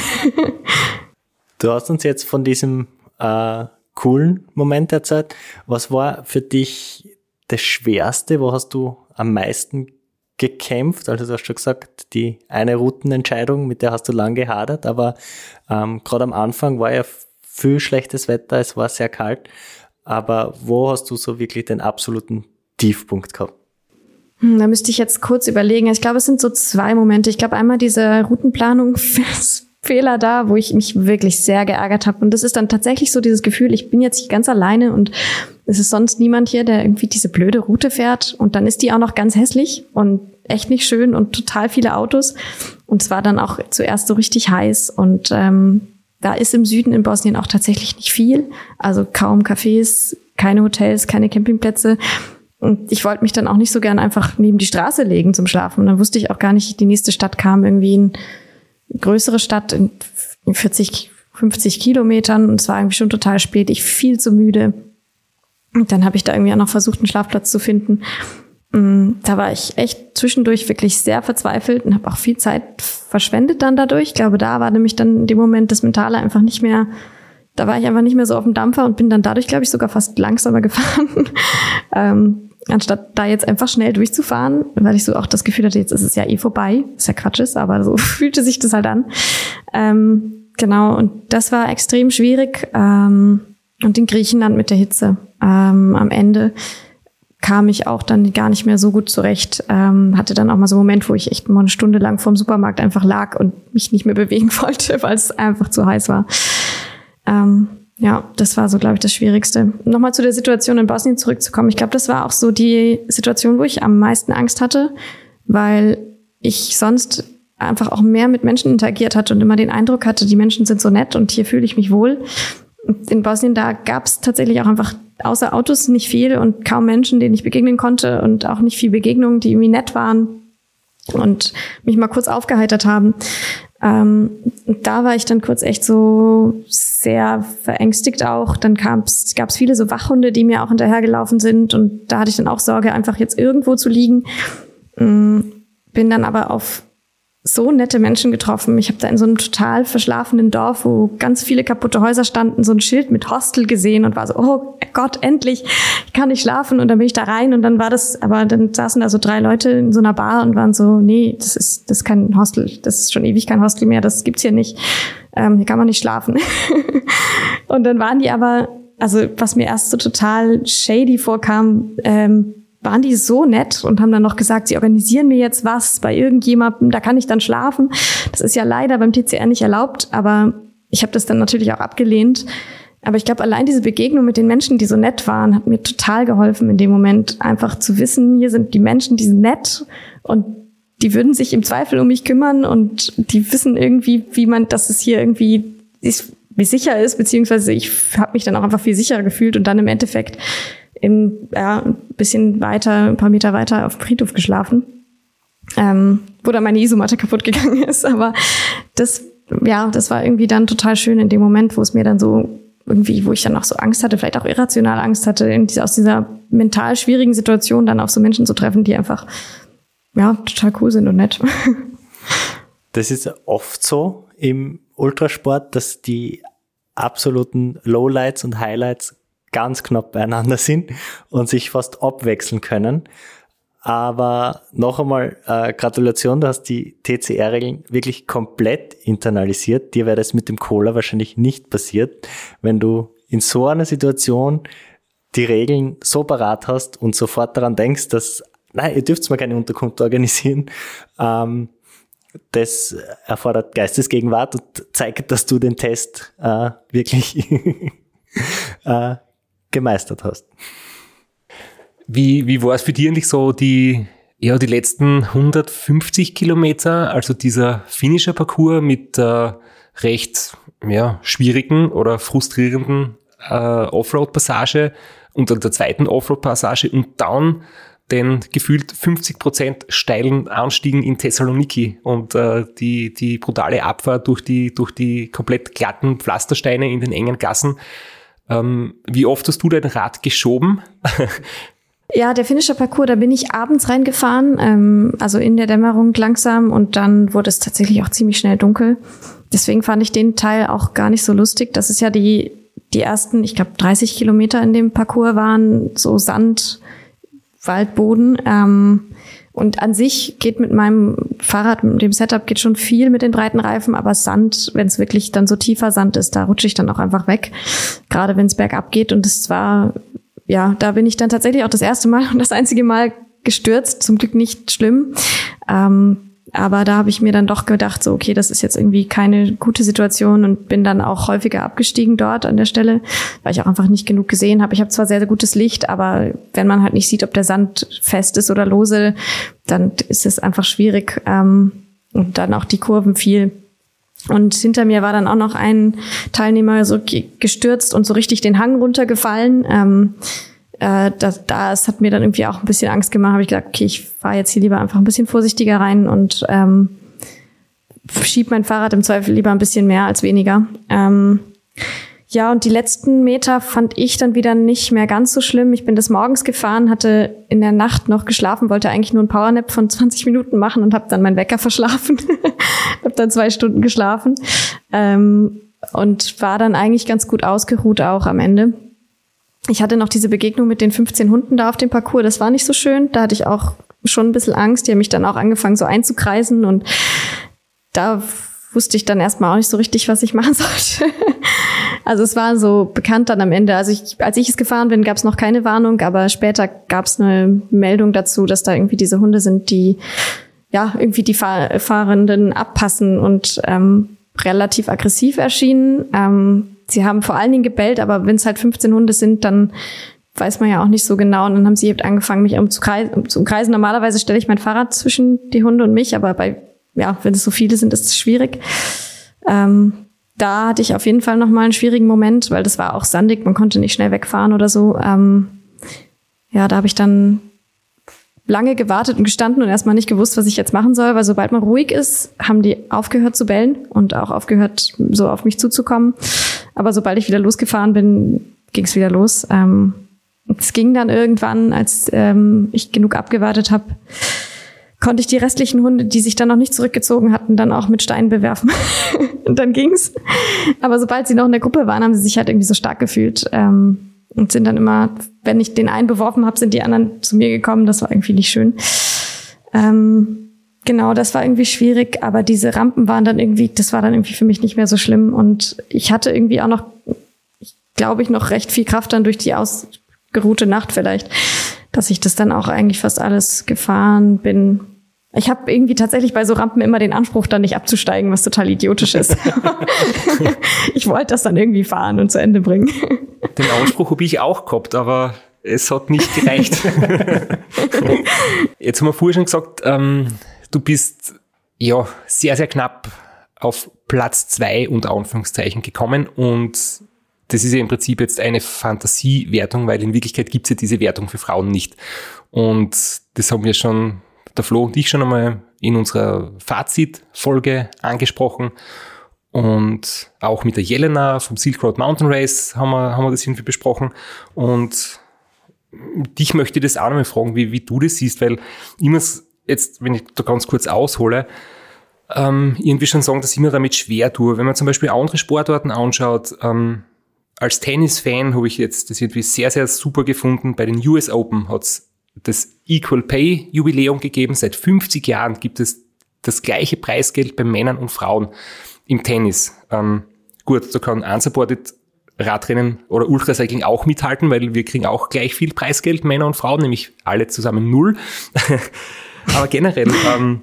du hast uns jetzt von diesem äh, coolen Moment erzählt. Was war für dich das Schwerste? Wo hast du am meisten gekämpft? Also du hast schon gesagt, die eine Routenentscheidung, mit der hast du lange gehadert, aber ähm, gerade am Anfang war ja viel schlechtes Wetter, es war sehr kalt. Aber wo hast du so wirklich den absoluten Tiefpunkt gehabt? Hm, Da müsste ich jetzt kurz überlegen. Ich glaube, es sind so zwei Momente. Ich glaube, einmal diese Routenplanung Fehler da, wo ich mich wirklich sehr geärgert habe. Und das ist dann tatsächlich so dieses Gefühl, ich bin jetzt hier ganz alleine und es ist sonst niemand hier, der irgendwie diese blöde Route fährt. Und dann ist die auch noch ganz hässlich und echt nicht schön und total viele Autos. Und es war dann auch zuerst so richtig heiß. Und ähm, da ist im Süden in Bosnien auch tatsächlich nicht viel. Also kaum Cafés, keine Hotels, keine Campingplätze. Und ich wollte mich dann auch nicht so gern einfach neben die Straße legen zum Schlafen. Und dann wusste ich auch gar nicht, die nächste Stadt kam irgendwie in größere Stadt in 40, 50 Kilometern und es war irgendwie schon total spät, ich viel zu müde. Und dann habe ich da irgendwie auch noch versucht, einen Schlafplatz zu finden. Mm, Da war ich echt zwischendurch wirklich sehr verzweifelt und habe auch viel Zeit verschwendet dann dadurch. Ich glaube, da war nämlich dann in dem Moment das Mentale einfach nicht mehr, da war ich einfach nicht mehr so auf dem Dampfer und bin dann dadurch, glaube ich, sogar fast langsamer gefahren. ähm, anstatt da jetzt einfach schnell durchzufahren, weil ich so auch das Gefühl hatte, jetzt ist es ja eh vorbei, was ja Quatsch ist, aber so fühlte sich das halt an. Ähm, genau, und das war extrem schwierig. Ähm, und in Griechenland mit der Hitze. Ähm, am Ende kam ich auch dann gar nicht mehr so gut zurecht. Ähm, hatte dann auch mal so einen Moment, wo ich echt mal eine Stunde lang vorm Supermarkt einfach lag und mich nicht mehr bewegen wollte, weil es einfach zu heiß war. Ähm, ja, das war so, glaube ich, das Schwierigste. Nochmal zu der Situation in Bosnien zurückzukommen. Ich glaube, das war auch so die Situation, wo ich am meisten Angst hatte, weil ich sonst einfach auch mehr mit Menschen interagiert hatte und immer den Eindruck hatte, die Menschen sind so nett und hier fühle ich mich wohl. In Bosnien, da gab es tatsächlich auch einfach außer Autos nicht viel und kaum Menschen, denen ich begegnen konnte und auch nicht viel Begegnungen, die irgendwie nett waren und mich mal kurz aufgeheitert haben. Ähm, da war ich dann kurz echt so sehr verängstigt auch. Dann gab es viele so Wachhunde, die mir auch hinterhergelaufen sind und da hatte ich dann auch Sorge, einfach jetzt irgendwo zu liegen. Mm, Bin dann aber auf so nette Menschen getroffen. Ich habe da in so einem total verschlafenen Dorf, wo ganz viele kaputte Häuser standen, so ein Schild mit Hostel gesehen und war so, oh Gott, endlich, ich kann nicht schlafen. Und dann bin ich da rein und dann war das, aber dann saßen da so drei Leute in so einer Bar und waren so, nee, das ist, das ist kein Hostel, das ist schon ewig kein Hostel mehr, das gibt's hier nicht. Ähm, hier kann man nicht schlafen. und dann waren die aber, also was mir erst so total shady vorkam, ähm, waren die so nett und haben dann noch gesagt, sie organisieren mir jetzt was bei irgendjemandem, da kann ich dann schlafen. Das ist ja leider beim TCR nicht erlaubt, aber ich habe das dann natürlich auch abgelehnt. Aber ich glaube, allein diese Begegnung mit den Menschen, die so nett waren, hat mir total geholfen in dem Moment, einfach zu wissen, hier sind die Menschen, die sind nett und die würden sich im Zweifel um mich kümmern und die wissen irgendwie, wie man, dass es hier irgendwie wie sicher ist, beziehungsweise ich habe mich dann auch einfach viel sicherer gefühlt und dann im Endeffekt in, ja, ein bisschen weiter, ein paar Meter weiter auf dem Friedhof geschlafen, ähm, wo dann meine Isomatte kaputt gegangen ist. Aber das, ja, das war irgendwie dann total schön in dem Moment, wo es mir dann so irgendwie, wo ich dann auch so Angst hatte, vielleicht auch irrational Angst hatte, in dieser, aus dieser mental schwierigen Situation dann auf so Menschen zu treffen, die einfach, ja, total cool sind und nett. Das ist oft so im Ultrasport, dass die absoluten Lowlights und Highlights ganz knapp beieinander sind und sich fast abwechseln können. Aber noch einmal äh, Gratulation, du hast die TCR-Regeln wirklich komplett internalisiert. Dir wäre das mit dem Cola wahrscheinlich nicht passiert, wenn du in so einer Situation die Regeln so parat hast und sofort daran denkst, dass, nein, ihr dürft mal keine Unterkunft organisieren. Ähm, das erfordert Geistesgegenwart und zeigt, dass du den Test äh, wirklich äh, gemeistert hast. Wie, wie war es für dich eigentlich so die, ja, die letzten 150 Kilometer, also dieser finnische Parcours mit äh, recht ja, schwierigen oder frustrierenden äh, Offroad-Passage und dann der zweiten Offroad-Passage und dann den gefühlt 50 Prozent steilen Anstiegen in Thessaloniki und äh, die, die brutale Abfahrt durch die, durch die komplett glatten Pflastersteine in den engen Gassen. Ähm, wie oft hast du dein Rad geschoben? Ja, der finnische Parcours, da bin ich abends reingefahren, ähm, also in der Dämmerung langsam und dann wurde es tatsächlich auch ziemlich schnell dunkel. Deswegen fand ich den Teil auch gar nicht so lustig. Das ist ja die, die ersten, ich glaube, 30 Kilometer in dem Parcours waren so Sand, Waldboden. Ähm, und an sich geht mit meinem Fahrrad, mit dem Setup geht schon viel mit den breiten Reifen, aber Sand, wenn es wirklich dann so tiefer Sand ist, da rutsche ich dann auch einfach weg. Gerade wenn es bergab geht. Und es war, ja, da bin ich dann tatsächlich auch das erste Mal und das einzige Mal gestürzt, zum Glück nicht schlimm. Ähm, aber da habe ich mir dann doch gedacht, so, okay, das ist jetzt irgendwie keine gute Situation und bin dann auch häufiger abgestiegen dort an der Stelle, weil ich auch einfach nicht genug gesehen habe. Ich habe zwar sehr, sehr gutes Licht, aber wenn man halt nicht sieht, ob der Sand fest ist oder lose, dann ist es einfach schwierig. Ähm, und dann auch die Kurven viel. Und hinter mir war dann auch noch ein Teilnehmer so gestürzt und so richtig den Hang runtergefallen. Ähm, äh, das, das hat mir dann irgendwie auch ein bisschen Angst gemacht. Habe ich gesagt, okay, ich fahre jetzt hier lieber einfach ein bisschen vorsichtiger rein und ähm, schieb mein Fahrrad im Zweifel lieber ein bisschen mehr als weniger. Ähm, ja, und die letzten Meter fand ich dann wieder nicht mehr ganz so schlimm. Ich bin des Morgens gefahren, hatte in der Nacht noch geschlafen, wollte eigentlich nur ein Powernap von 20 Minuten machen und habe dann meinen Wecker verschlafen. habe dann zwei Stunden geschlafen ähm, und war dann eigentlich ganz gut ausgeruht auch am Ende ich hatte noch diese Begegnung mit den 15 Hunden da auf dem Parcours. Das war nicht so schön. Da hatte ich auch schon ein bisschen Angst. Die haben mich dann auch angefangen so einzukreisen und da wusste ich dann erstmal auch nicht so richtig, was ich machen sollte. also es war so bekannt dann am Ende. Also ich, als ich es gefahren bin, gab es noch keine Warnung, aber später gab es eine Meldung dazu, dass da irgendwie diese Hunde sind, die ja irgendwie die Fahr Fahrenden abpassen und ähm, relativ aggressiv erschienen. Ähm, sie haben vor allen Dingen gebellt, aber wenn es halt 15 Hunde sind, dann weiß man ja auch nicht so genau. Und dann haben sie eben angefangen, mich umzukreisen. Normalerweise stelle ich mein Fahrrad zwischen die Hunde und mich, aber bei, ja, wenn es so viele sind, ist es schwierig. Ähm, da hatte ich auf jeden Fall nochmal einen schwierigen Moment, weil das war auch sandig, man konnte nicht schnell wegfahren oder so. Ähm, ja, da habe ich dann lange gewartet und gestanden und erstmal nicht gewusst, was ich jetzt machen soll, weil sobald man ruhig ist, haben die aufgehört zu bellen und auch aufgehört, so auf mich zuzukommen. Aber sobald ich wieder losgefahren bin, ging es wieder los. Ähm, es ging dann irgendwann, als ähm, ich genug abgewartet habe, konnte ich die restlichen Hunde, die sich dann noch nicht zurückgezogen hatten, dann auch mit Steinen bewerfen. und dann ging's. Aber sobald sie noch in der Gruppe waren, haben sie sich halt irgendwie so stark gefühlt. Ähm, und sind dann immer, wenn ich den einen beworfen habe, sind die anderen zu mir gekommen. Das war irgendwie nicht schön. Ähm, genau, das war irgendwie schwierig, aber diese Rampen waren dann irgendwie, das war dann irgendwie für mich nicht mehr so schlimm. Und ich hatte irgendwie auch noch, glaube ich, noch recht viel Kraft dann durch die ausgeruhte Nacht vielleicht, dass ich das dann auch eigentlich fast alles gefahren bin. Ich habe irgendwie tatsächlich bei so Rampen immer den Anspruch, dann nicht abzusteigen, was total idiotisch ist. ich wollte das dann irgendwie fahren und zu Ende bringen. Den Anspruch habe ich auch gehabt, aber es hat nicht gereicht. Jetzt haben wir vorher schon gesagt, ähm, du bist ja sehr, sehr knapp auf Platz zwei unter Anführungszeichen gekommen und das ist ja im Prinzip jetzt eine Fantasiewertung, weil in Wirklichkeit gibt es ja diese Wertung für Frauen nicht. Und das haben wir schon, der Flo und ich schon einmal in unserer Fazitfolge angesprochen. Und auch mit der Jelena vom Silk Road Mountain Race haben wir, haben wir das irgendwie besprochen. Und dich möchte ich das auch nochmal fragen, wie, wie du das siehst, weil immer jetzt, wenn ich da ganz kurz aushole, ähm, irgendwie schon sagen, dass ich mir damit schwer tue. Wenn man zum Beispiel andere Sportarten anschaut, ähm, als Tennis-Fan habe ich jetzt das irgendwie sehr, sehr super gefunden. Bei den US Open hat es das Equal Pay Jubiläum gegeben. Seit 50 Jahren gibt es das gleiche Preisgeld bei Männern und Frauen im Tennis. Ähm, gut, da kann unsupported Radrennen oder Ultracycling auch mithalten, weil wir kriegen auch gleich viel Preisgeld, Männer und Frauen, nämlich alle zusammen null. Aber generell, ähm,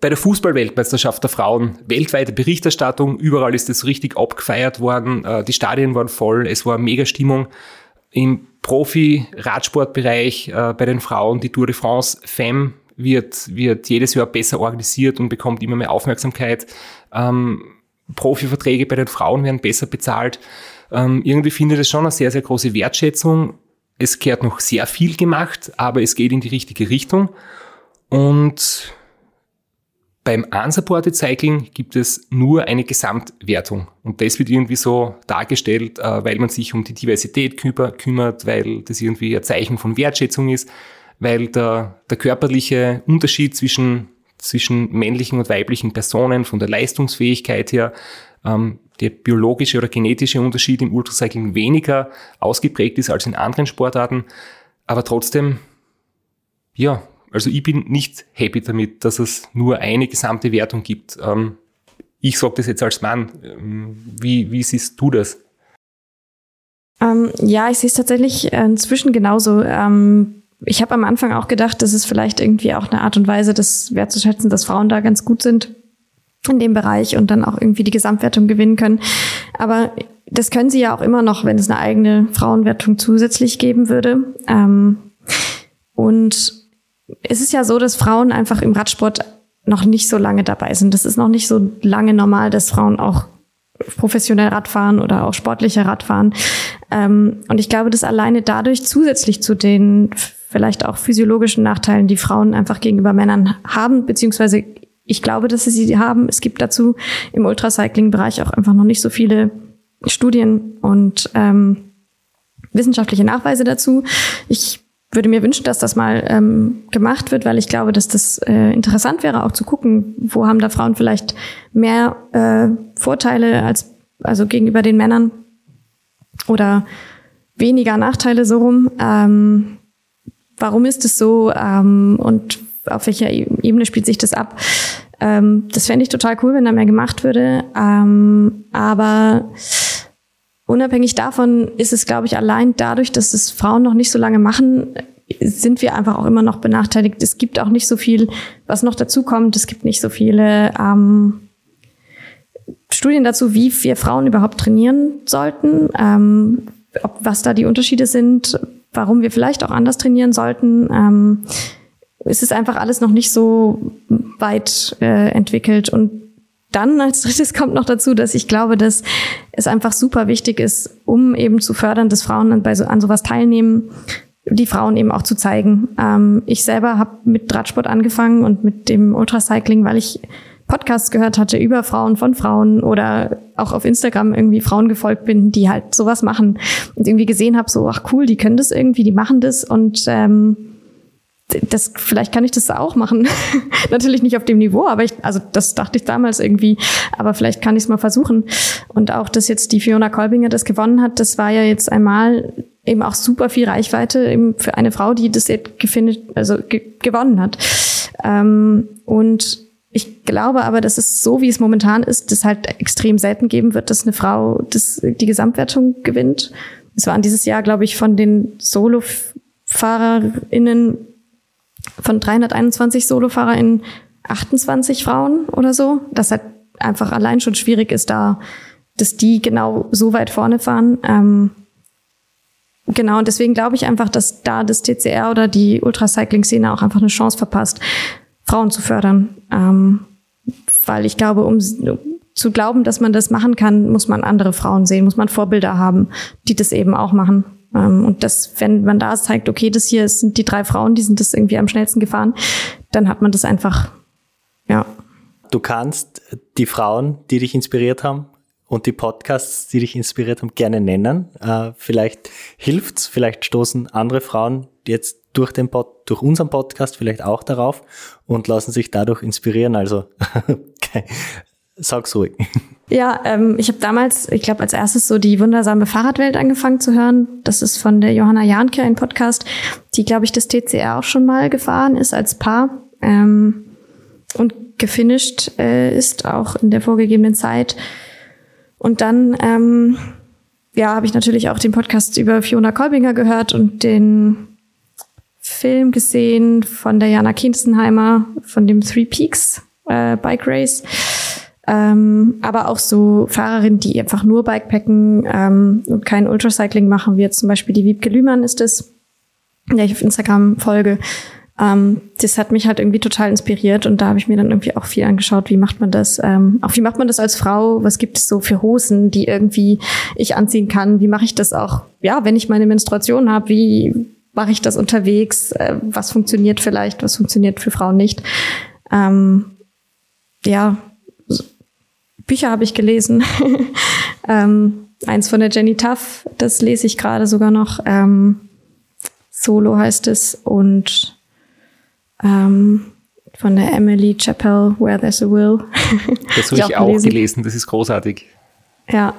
bei der Fußballweltmeisterschaft der Frauen weltweite Berichterstattung, überall ist es richtig abgefeiert worden, äh, die Stadien waren voll, es war mega Stimmung. Im Profi-Radsportbereich äh, bei den Frauen, die Tour de France Femme wird, wird jedes Jahr besser organisiert und bekommt immer mehr Aufmerksamkeit. Ähm, Profiverträge bei den Frauen werden besser bezahlt. Ähm, irgendwie finde ich das schon eine sehr, sehr große Wertschätzung. Es gehört noch sehr viel gemacht, aber es geht in die richtige Richtung. Und beim Unsupported Cycling gibt es nur eine Gesamtwertung. Und das wird irgendwie so dargestellt, äh, weil man sich um die Diversität kümmert, weil das irgendwie ein Zeichen von Wertschätzung ist, weil der, der körperliche Unterschied zwischen zwischen männlichen und weiblichen Personen von der Leistungsfähigkeit her, ähm, der biologische oder genetische Unterschied im Ultracycling weniger ausgeprägt ist als in anderen Sportarten. Aber trotzdem, ja, also ich bin nicht happy damit, dass es nur eine gesamte Wertung gibt. Ähm, ich sage das jetzt als Mann. Ähm, wie, wie siehst du das? Ähm, ja, ich sehe es tatsächlich inzwischen genauso. Ähm, ich habe am Anfang auch gedacht, das ist vielleicht irgendwie auch eine Art und Weise, das wertzuschätzen, dass Frauen da ganz gut sind in dem Bereich und dann auch irgendwie die Gesamtwertung gewinnen können. Aber das können sie ja auch immer noch, wenn es eine eigene Frauenwertung zusätzlich geben würde. Ähm, und es ist ja so, dass Frauen einfach im Radsport noch nicht so lange dabei sind. Das ist noch nicht so lange normal, dass Frauen auch professionell Radfahren oder auch sportlicher Radfahren. Ähm, und ich glaube, dass alleine dadurch zusätzlich zu den vielleicht auch physiologischen Nachteilen, die Frauen einfach gegenüber Männern haben, beziehungsweise ich glaube, dass sie sie haben. Es gibt dazu im Ultracycling-Bereich auch einfach noch nicht so viele Studien und ähm, wissenschaftliche Nachweise dazu. Ich würde mir wünschen, dass das mal ähm, gemacht wird, weil ich glaube, dass das äh, interessant wäre, auch zu gucken, wo haben da Frauen vielleicht mehr äh, Vorteile als also gegenüber den Männern oder weniger Nachteile so rum. Ähm, warum ist es so ähm, und auf welcher e-, Ebene spielt sich das ab? Ähm, das fände ich total cool, wenn da mehr gemacht würde. Ähm, aber unabhängig davon ist es, glaube ich, allein dadurch, dass es Frauen noch nicht so lange machen, sind wir einfach auch immer noch benachteiligt. Es gibt auch nicht so viel, was noch dazu kommt. Es gibt nicht so viele ähm, Studien dazu, wie wir Frauen überhaupt trainieren sollten, ähm, ob, was da die Unterschiede sind, warum wir vielleicht auch anders trainieren sollten. Ähm, es ist einfach alles noch nicht so weit äh, entwickelt. Und dann als drittes kommt noch dazu, dass ich glaube, dass es einfach super wichtig ist, um eben zu fördern, dass Frauen bei so, an sowas teilnehmen, die Frauen eben auch zu zeigen. Ähm, ich selber habe mit Radsport angefangen und mit dem Ultracycling, weil ich Podcasts gehört hatte über Frauen von Frauen oder auch auf Instagram irgendwie Frauen gefolgt bin, die halt sowas machen und irgendwie gesehen habe, so ach cool, die können das irgendwie, die machen das und ähm, das, vielleicht kann ich das auch machen. Natürlich nicht auf dem Niveau, aber ich, also das dachte ich damals irgendwie, aber vielleicht kann ich es mal versuchen. Und auch, dass jetzt die Fiona Kolbinger das gewonnen hat, das war ja jetzt einmal eben auch super viel Reichweite eben für eine Frau, die das jetzt gefindet, also ge gewonnen hat. Ähm, und ich glaube aber, dass es so, wie es momentan ist, das halt extrem selten geben wird, dass eine Frau das, die Gesamtwertung gewinnt. Es waren dieses Jahr, glaube ich, von den Solo-FahrerInnen von 321 SolofahrerInnen 28 Frauen oder so. Das halt einfach allein schon schwierig ist, da, dass die genau so weit vorne fahren. Ähm, genau, und deswegen glaube ich einfach, dass da das TCR oder die Ultracycling-Szene auch einfach eine Chance verpasst, Frauen zu fördern. Ähm, weil ich glaube, um zu glauben, dass man das machen kann, muss man andere Frauen sehen, muss man Vorbilder haben, die das eben auch machen. Ähm, und das, wenn man da zeigt, okay, das hier sind die drei Frauen, die sind das irgendwie am schnellsten gefahren, dann hat man das einfach, ja. Du kannst die Frauen, die dich inspiriert haben und die Podcasts, die dich inspiriert haben, gerne nennen. Äh, vielleicht hilft's, vielleicht stoßen andere Frauen jetzt durch den Pod, durch unseren Podcast vielleicht auch darauf und lassen sich dadurch inspirieren. Also. sag's ruhig. Ja, ähm, ich habe damals, ich glaube, als erstes so die wundersame Fahrradwelt angefangen zu hören. Das ist von der Johanna Jahnke, ein Podcast, die, glaube ich, das TCR auch schon mal gefahren ist als Paar. Ähm, und gefinisht äh, ist auch in der vorgegebenen Zeit. Und dann ähm, ja, habe ich natürlich auch den Podcast über Fiona Kolbinger gehört und den Film gesehen von der Jana Kinstenheimer von dem Three Peaks äh, Bike Race. Ähm, aber auch so Fahrerinnen, die einfach nur Bikepacken ähm, und kein Ultracycling machen, wie jetzt zum Beispiel die Wiebke Lühmann ist es, der ich auf Instagram folge. Ähm, das hat mich halt irgendwie total inspiriert und da habe ich mir dann irgendwie auch viel angeschaut, wie macht man das, ähm, auch wie macht man das als Frau, was gibt es so für Hosen, die irgendwie ich anziehen kann, wie mache ich das auch, ja, wenn ich meine Menstruation habe, wie mache ich das unterwegs, äh, was funktioniert vielleicht, was funktioniert für Frauen nicht. Ähm, ja, Bücher habe ich gelesen. ähm, eins von der Jenny Tuff, das lese ich gerade sogar noch. Ähm, Solo heißt es. Und ähm, von der Emily Chappell, Where There's a Will. das habe ich, ich auch gelesen. gelesen. Das ist großartig. Ja,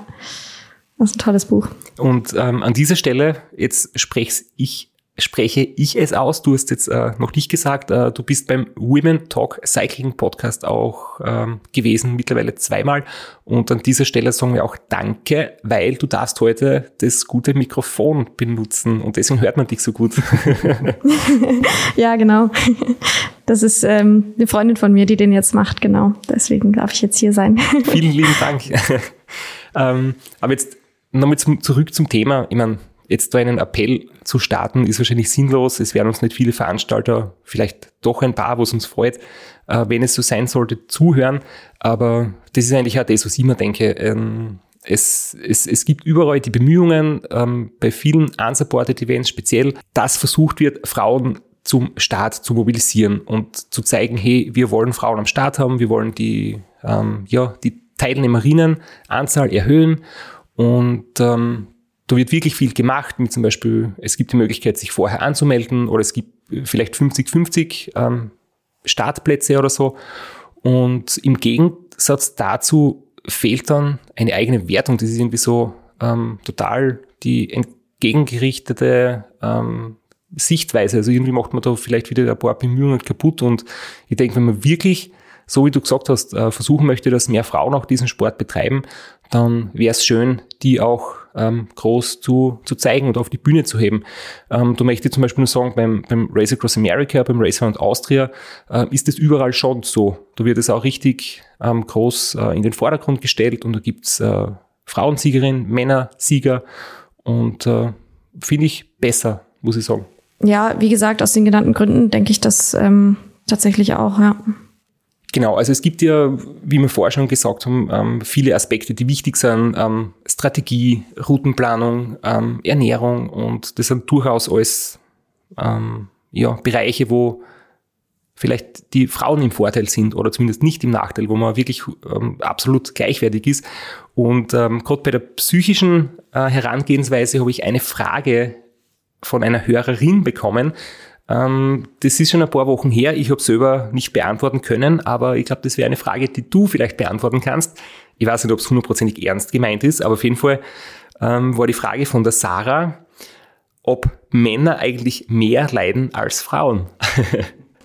das ist ein tolles Buch. Und ähm, an dieser Stelle, jetzt spreche ich spreche ich es aus. Du hast jetzt äh, noch nicht gesagt, äh, du bist beim Women Talk Cycling Podcast auch ähm, gewesen, mittlerweile zweimal. Und an dieser Stelle sagen wir auch Danke, weil du darfst heute das gute Mikrofon benutzen und deswegen hört man dich so gut. ja, genau. Das ist ähm, eine Freundin von mir, die den jetzt macht, genau. Deswegen darf ich jetzt hier sein. Vielen lieben Dank. ähm, aber jetzt nochmal zum, zurück zum Thema. Ich meine, jetzt da einen Appell zu starten, ist wahrscheinlich sinnlos. Es werden uns nicht viele Veranstalter, vielleicht doch ein paar, wo es uns freut, äh, wenn es so sein sollte, zuhören. Aber das ist eigentlich auch das, was ich immer denke. Ähm, es, es, es gibt überall die Bemühungen, ähm, bei vielen unsupported Events speziell, dass versucht wird, Frauen zum Start zu mobilisieren und zu zeigen, hey, wir wollen Frauen am Start haben, wir wollen die, ähm, ja, die Teilnehmerinnenanzahl erhöhen und ähm, da wird wirklich viel gemacht, mit zum Beispiel, es gibt die Möglichkeit, sich vorher anzumelden oder es gibt vielleicht 50-50 ähm, Startplätze oder so. Und im Gegensatz dazu fehlt dann eine eigene Wertung. Das ist irgendwie so ähm, total die entgegengerichtete ähm, Sichtweise. Also irgendwie macht man da vielleicht wieder ein paar Bemühungen kaputt. Und ich denke, wenn man wirklich, so wie du gesagt hast, äh, versuchen möchte, dass mehr Frauen auch diesen Sport betreiben, dann wäre es schön, die auch ähm, groß zu, zu zeigen und auf die Bühne zu heben. Ähm, du möchtest zum Beispiel nur sagen, beim, beim Race Across America, beim Race Around Austria äh, ist es überall schon so. Da wird es auch richtig ähm, groß äh, in den Vordergrund gestellt und da gibt's äh, Frauensiegerinnen, Männersieger und äh, finde ich besser, muss ich sagen. Ja, wie gesagt, aus den genannten Gründen denke ich das ähm, tatsächlich auch, ja. Genau, also es gibt ja, wie wir vorher schon gesagt haben, ähm, viele Aspekte, die wichtig sind. Ähm, Strategie, Routenplanung, ähm, Ernährung und das sind durchaus alles ja, Bereiche, wo vielleicht die Frauen im Vorteil sind oder zumindest nicht im Nachteil, wo man wirklich absolut gleichwertig ist. Und gerade bei der psychischen äh, Herangehensweise habe ich eine Frage von einer Hörerin bekommen, ähm, das ist schon ein paar Wochen her. Ich habe selber nicht beantworten können, aber ich glaube, das wäre eine Frage, die du vielleicht beantworten kannst. Ich weiß nicht, ob es hundertprozentig ernst gemeint ist, aber auf jeden Fall ähm, war die Frage von der Sarah, ob Männer eigentlich mehr leiden als Frauen.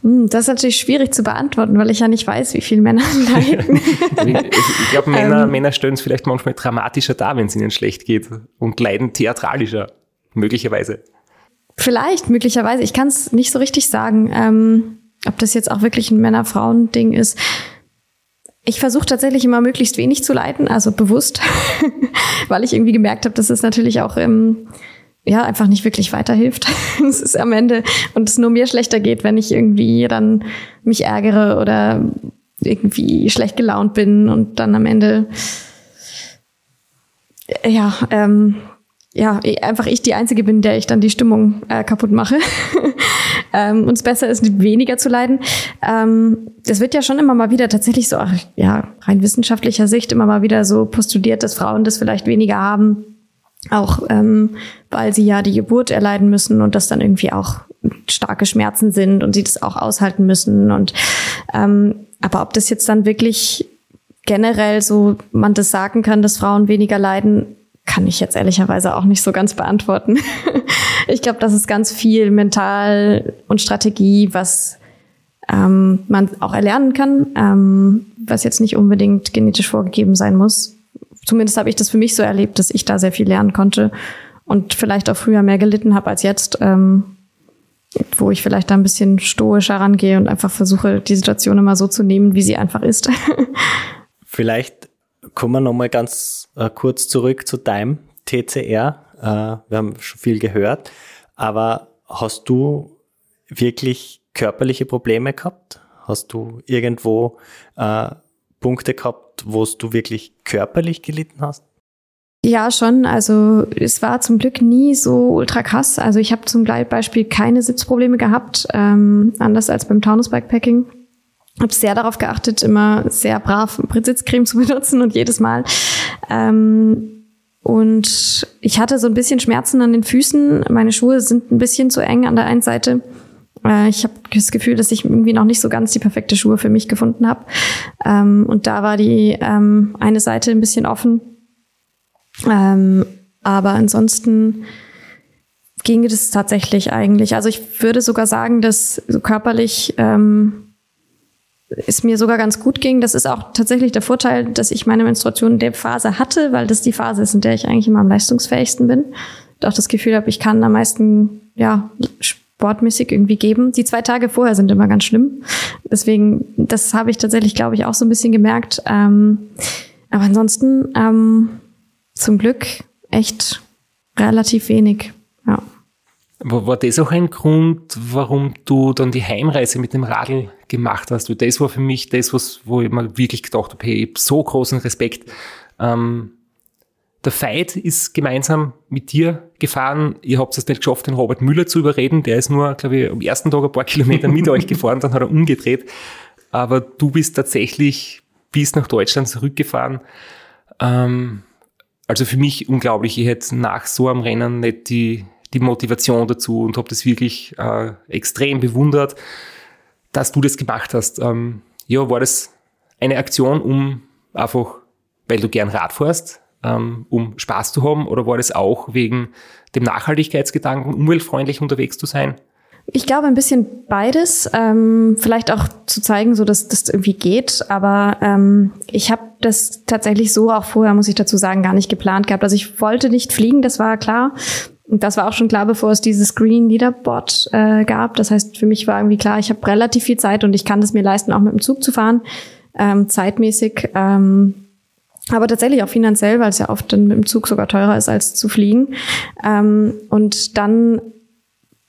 Hm, das ist natürlich schwierig zu beantworten, weil ich ja nicht weiß, wie viele Männer leiden. ich glaube, Männer, ähm, Männer stellen es vielleicht manchmal dramatischer dar, wenn es ihnen schlecht geht und leiden theatralischer, möglicherweise. Vielleicht, möglicherweise. Ich kann es nicht so richtig sagen, ähm, ob das jetzt auch wirklich ein Männer-Frauen-Ding ist. Ich versuche tatsächlich immer möglichst wenig zu leiten, also bewusst, weil ich irgendwie gemerkt habe, dass es natürlich auch ähm, ja einfach nicht wirklich weiterhilft. es ist am Ende und es nur mir schlechter geht, wenn ich irgendwie dann mich ärgere oder irgendwie schlecht gelaunt bin und dann am Ende ja ähm, ja, einfach ich die Einzige bin, der ich dann die Stimmung äh, kaputt mache. ähm, und es besser ist, weniger zu leiden. Ähm, es wird ja schon immer mal wieder tatsächlich so, ach, ja, rein wissenschaftlicher Sicht immer mal wieder so postuliert, dass Frauen das vielleicht weniger haben. Auch ähm, weil sie ja die Geburt erleiden müssen und das dann irgendwie auch starke Schmerzen sind und sie das auch aushalten müssen. Und ähm, aber ob das jetzt dann wirklich generell so man das sagen kann, dass Frauen weniger leiden, kann ich jetzt ehrlicherweise auch nicht so ganz beantworten. ich glaube, das ist ganz viel mental und Strategie, was ähm, man auch erlernen kann, ähm, was jetzt nicht unbedingt genetisch vorgegeben sein muss. Zumindest habe ich das für mich so erlebt, dass ich da sehr viel lernen konnte und vielleicht auch früher mehr gelitten habe als jetzt, ähm, wo ich vielleicht da ein bisschen stoischer rangehe und einfach versuche, die Situation immer so zu nehmen, wie sie einfach ist. vielleicht Kommen wir nochmal ganz äh, kurz zurück zu deinem TCR. Äh, wir haben schon viel gehört, aber hast du wirklich körperliche Probleme gehabt? Hast du irgendwo äh, Punkte gehabt, wo du wirklich körperlich gelitten hast? Ja, schon. Also es war zum Glück nie so ultra krass. Also ich habe zum Beispiel keine Sitzprobleme gehabt, ähm, anders als beim Taunus Bikepacking habe sehr darauf geachtet, immer sehr brav Sitzcreme zu benutzen und jedes Mal. Ähm, und ich hatte so ein bisschen Schmerzen an den Füßen. Meine Schuhe sind ein bisschen zu eng an der einen Seite. Äh, ich habe das Gefühl, dass ich irgendwie noch nicht so ganz die perfekte Schuhe für mich gefunden habe. Ähm, und da war die ähm, eine Seite ein bisschen offen. Ähm, aber ansonsten ging es tatsächlich eigentlich. Also ich würde sogar sagen, dass so körperlich es mir sogar ganz gut ging. Das ist auch tatsächlich der Vorteil, dass ich meine Menstruation in der Phase hatte, weil das die Phase ist, in der ich eigentlich immer am leistungsfähigsten bin. Auch das Gefühl habe, ich kann am meisten ja, sportmäßig irgendwie geben. Die zwei Tage vorher sind immer ganz schlimm. Deswegen, das habe ich tatsächlich, glaube ich, auch so ein bisschen gemerkt. Ähm, aber ansonsten ähm, zum Glück echt relativ wenig. War das auch ein Grund, warum du dann die Heimreise mit dem Radl gemacht hast? Weil das war für mich das, was, wo ich mir wirklich gedacht habe, hey, ich habe so großen Respekt. Ähm, der Veit ist gemeinsam mit dir gefahren. Ihr habt es nicht geschafft, den Robert Müller zu überreden. Der ist nur, glaube ich, am ersten Tag ein paar Kilometer mit euch gefahren, dann hat er umgedreht. Aber du bist tatsächlich bis nach Deutschland zurückgefahren. Ähm, also für mich unglaublich. Ich hätte nach so einem Rennen nicht die, die Motivation dazu und habe das wirklich äh, extrem bewundert, dass du das gemacht hast. Ähm, ja, war das eine Aktion, um einfach, weil du gern Rad fährst, ähm, um Spaß zu haben, oder war das auch wegen dem Nachhaltigkeitsgedanken, umweltfreundlich unterwegs zu sein? Ich glaube ein bisschen beides. Ähm, vielleicht auch zu zeigen, so dass das irgendwie geht. Aber ähm, ich habe das tatsächlich so auch vorher, muss ich dazu sagen, gar nicht geplant gehabt. Also ich wollte nicht fliegen, das war klar. Und das war auch schon klar, bevor es dieses Green Leaderboard äh, gab. Das heißt, für mich war irgendwie klar, ich habe relativ viel Zeit und ich kann es mir leisten, auch mit dem Zug zu fahren, ähm, zeitmäßig. Ähm, aber tatsächlich auch finanziell, weil es ja oft dann mit dem Zug sogar teurer ist, als zu fliegen. Ähm, und dann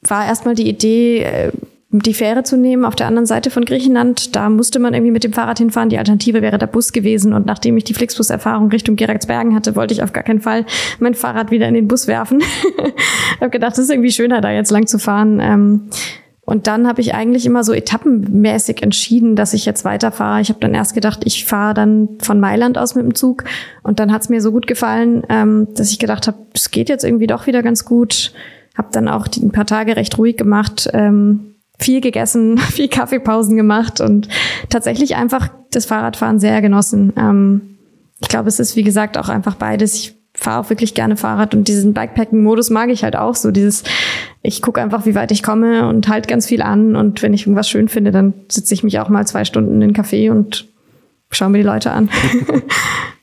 war erstmal die Idee, äh, die Fähre zu nehmen auf der anderen Seite von Griechenland. Da musste man irgendwie mit dem Fahrrad hinfahren. Die Alternative wäre der Bus gewesen. Und nachdem ich die Flixbus-Erfahrung Richtung Gerardsbergen hatte, wollte ich auf gar keinen Fall mein Fahrrad wieder in den Bus werfen. ich habe gedacht, das ist irgendwie schöner, da jetzt lang zu fahren. Ähm, und dann habe ich eigentlich immer so etappenmäßig entschieden, dass ich jetzt weiterfahre. Ich habe dann erst gedacht, ich fahre dann von Mailand aus mit dem Zug. Und dann hat es mir so gut gefallen, ähm, dass ich gedacht habe, es geht jetzt irgendwie doch wieder ganz gut. Habe dann auch ein paar Tage recht ruhig gemacht. Ähm, viel gegessen, viel Kaffeepausen gemacht und tatsächlich einfach das Fahrradfahren sehr genossen. Ähm, ich glaube, es ist wie gesagt auch einfach beides. Ich fahre auch wirklich gerne Fahrrad und diesen Bikepacking-Modus mag ich halt auch so. Dieses, ich gucke einfach, wie weit ich komme und halt ganz viel an und wenn ich irgendwas schön finde, dann sitze ich mich auch mal zwei Stunden in den Café und schaue mir die Leute an.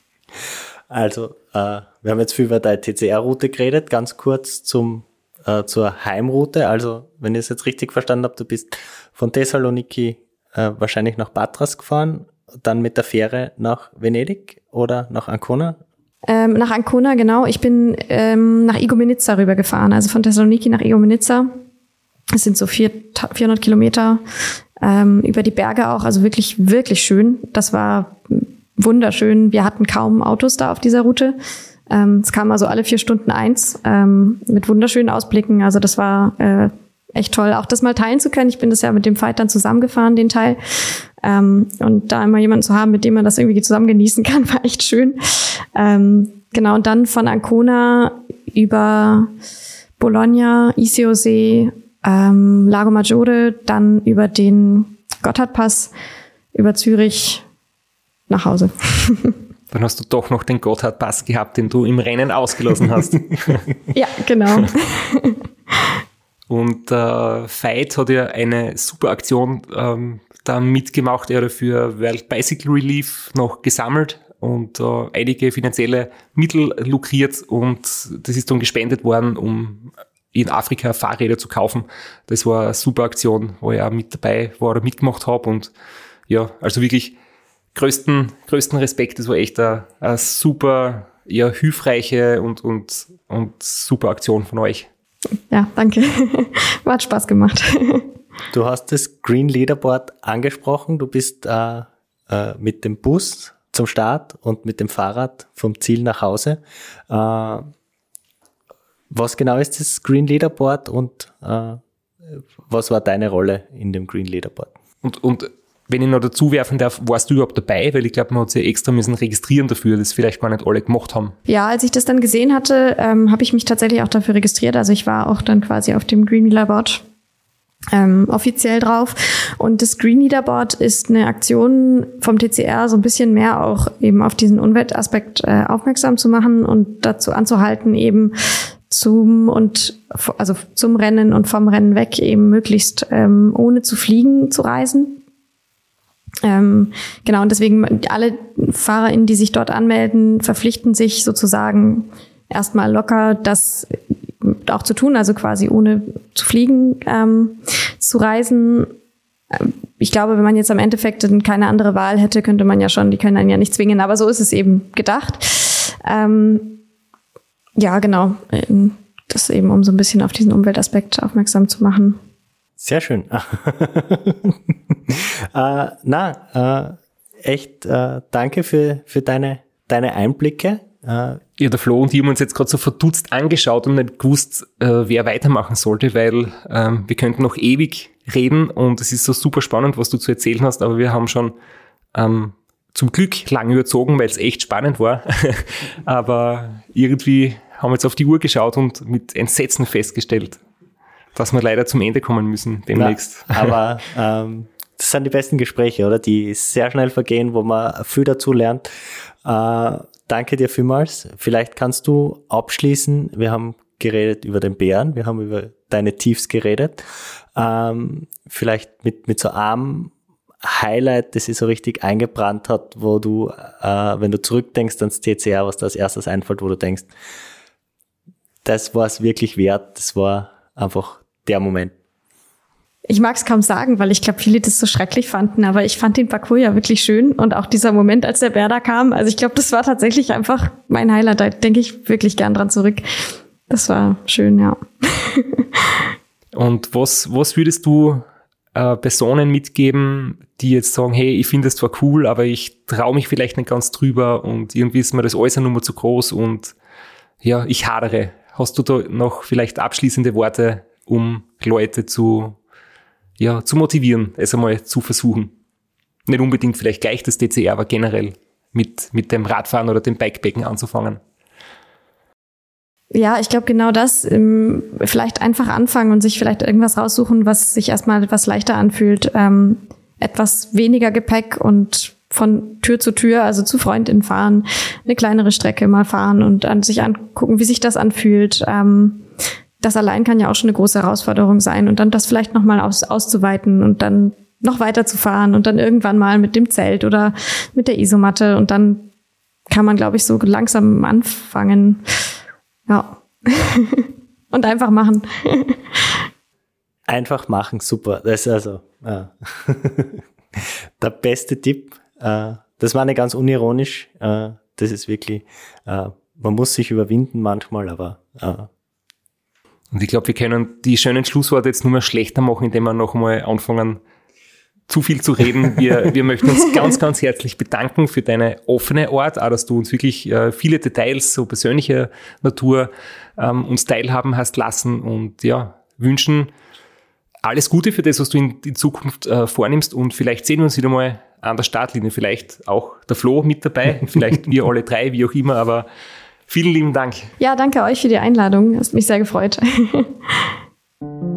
also, äh, wir haben jetzt viel über deine TCR-Route geredet. Ganz kurz zum äh, zur Heimroute. Also, wenn ich es jetzt richtig verstanden habe, du bist von Thessaloniki äh, wahrscheinlich nach Patras gefahren, dann mit der Fähre nach Venedig oder nach Ancona? Ähm, nach Ancona, genau. Ich bin ähm, nach Igoumenitsa rübergefahren, also von Thessaloniki nach Igoumenitsa. Es sind so vier, 400 Kilometer ähm, über die Berge auch, also wirklich, wirklich schön. Das war wunderschön. Wir hatten kaum Autos da auf dieser Route. Ähm, es kam also alle vier Stunden eins ähm, mit wunderschönen Ausblicken. Also das war äh, echt toll, auch das mal teilen zu können. Ich bin das ja mit dem Fight dann zusammengefahren, den Teil. Ähm, und da immer jemanden zu haben, mit dem man das irgendwie zusammen genießen kann, war echt schön. Ähm, genau, und dann von Ancona über Bologna, Isiosee, ähm, Lago Maggiore, dann über den Gotthardpass, über Zürich nach Hause. Dann hast du doch noch den Gotthard-Pass gehabt, den du im Rennen ausgelassen hast. ja, genau. Und äh, Veit hat ja eine super Aktion ähm, da mitgemacht. Er hat für World Bicycle Relief noch gesammelt und äh, einige finanzielle Mittel lukriert und das ist dann gespendet worden, um in Afrika Fahrräder zu kaufen. Das war eine super Aktion, wo ich auch mit dabei war oder mitgemacht habe und ja, also wirklich größten, größten Respekt. Das war echt eine, eine super, ja, hilfreiche und, und, und super Aktion von euch. Ja, danke. Hat Spaß gemacht. Du hast das Green Leaderboard angesprochen. Du bist äh, äh, mit dem Bus zum Start und mit dem Fahrrad vom Ziel nach Hause. Äh, was genau ist das Green Leaderboard und äh, was war deine Rolle in dem Green Leaderboard? Und, und wenn ich noch dazu werfen darf, warst du überhaupt dabei? Weil ich glaube, man hat sich extra müssen registrieren dafür, das vielleicht gar nicht alle gemacht haben. Ja, als ich das dann gesehen hatte, ähm, habe ich mich tatsächlich auch dafür registriert. Also ich war auch dann quasi auf dem Green Leaderboard ähm, offiziell drauf. Und das Green Leaderboard ist eine Aktion vom TCR, so ein bisschen mehr auch eben auf diesen Umweltaspekt äh, aufmerksam zu machen und dazu anzuhalten, eben zum und also zum Rennen und vom Rennen weg eben möglichst ähm, ohne zu fliegen zu reisen. Ähm, genau, und deswegen alle FahrerInnen, die sich dort anmelden, verpflichten sich sozusagen erstmal locker das auch zu tun, also quasi ohne zu fliegen ähm, zu reisen. Ähm, ich glaube, wenn man jetzt am Endeffekt keine andere Wahl hätte, könnte man ja schon, die können einen ja nicht zwingen, aber so ist es eben gedacht. Ähm, ja, genau. Ähm, das eben, um so ein bisschen auf diesen Umweltaspekt aufmerksam zu machen. Sehr schön. äh, na, äh, echt äh, danke für, für deine, deine Einblicke. Äh, ja, der Flo und ich haben uns jetzt gerade so verdutzt angeschaut und nicht gewusst, äh, wer weitermachen sollte, weil ähm, wir könnten noch ewig reden und es ist so super spannend, was du zu erzählen hast, aber wir haben schon ähm, zum Glück lang überzogen, weil es echt spannend war. aber irgendwie haben wir jetzt auf die Uhr geschaut und mit Entsetzen festgestellt, dass wir leider zum Ende kommen müssen demnächst. Na, aber ähm, das sind die besten Gespräche, oder? Die sehr schnell vergehen, wo man viel dazu lernt. Äh, danke dir vielmals. Vielleicht kannst du abschließen. Wir haben geredet über den Bären, wir haben über deine Tiefs geredet. Ähm, vielleicht mit, mit so einem Highlight, das sich so richtig eingebrannt hat, wo du, äh, wenn du zurückdenkst ans TCR, was da als erstes einfällt, wo du denkst, das war es wirklich wert, das war einfach der Moment. Ich mag es kaum sagen, weil ich glaube, viele das so schrecklich fanden, aber ich fand den Parcours ja wirklich schön und auch dieser Moment, als der Bär da kam. Also ich glaube, das war tatsächlich einfach mein Highlight. Da denke ich wirklich gern dran zurück. Das war schön, ja. und was, was würdest du äh, Personen mitgeben, die jetzt sagen, hey, ich finde es zwar cool, aber ich traue mich vielleicht nicht ganz drüber und irgendwie ist mir das alles eine Nummer zu groß und ja, ich hadere. Hast du da noch vielleicht abschließende Worte, um Leute zu ja, zu motivieren, es einmal zu versuchen. Nicht unbedingt vielleicht gleich das DCR, aber generell mit, mit dem Radfahren oder dem Bikepacken anzufangen. Ja, ich glaube genau das. Ähm, vielleicht einfach anfangen und sich vielleicht irgendwas raussuchen, was sich erstmal etwas leichter anfühlt. Ähm, etwas weniger Gepäck und von Tür zu Tür, also zu Freundinnen fahren, eine kleinere Strecke mal fahren und an sich angucken, wie sich das anfühlt. Ähm, das allein kann ja auch schon eine große Herausforderung sein und dann das vielleicht nochmal aus, auszuweiten und dann noch weiter zu fahren und dann irgendwann mal mit dem Zelt oder mit der Isomatte und dann kann man, glaube ich, so langsam anfangen. Ja. und einfach machen. einfach machen, super. Das ist also ja. der beste Tipp. Äh, das war nicht ganz unironisch. Äh, das ist wirklich, äh, man muss sich überwinden manchmal, aber und ich glaube, wir können die schönen Schlussworte jetzt nur mehr schlechter machen, indem wir noch einmal anfangen, zu viel zu reden. Wir, wir möchten uns ganz, ganz herzlich bedanken für deine offene Art, auch dass du uns wirklich äh, viele Details so persönlicher Natur ähm, uns teilhaben hast lassen und ja, wünschen alles Gute für das, was du in, in Zukunft äh, vornimmst und vielleicht sehen wir uns wieder mal an der Startlinie, vielleicht auch der Flo mit dabei, vielleicht wir alle drei, wie auch immer, aber Vielen lieben Dank. Ja, danke euch für die Einladung. Hast mich sehr gefreut.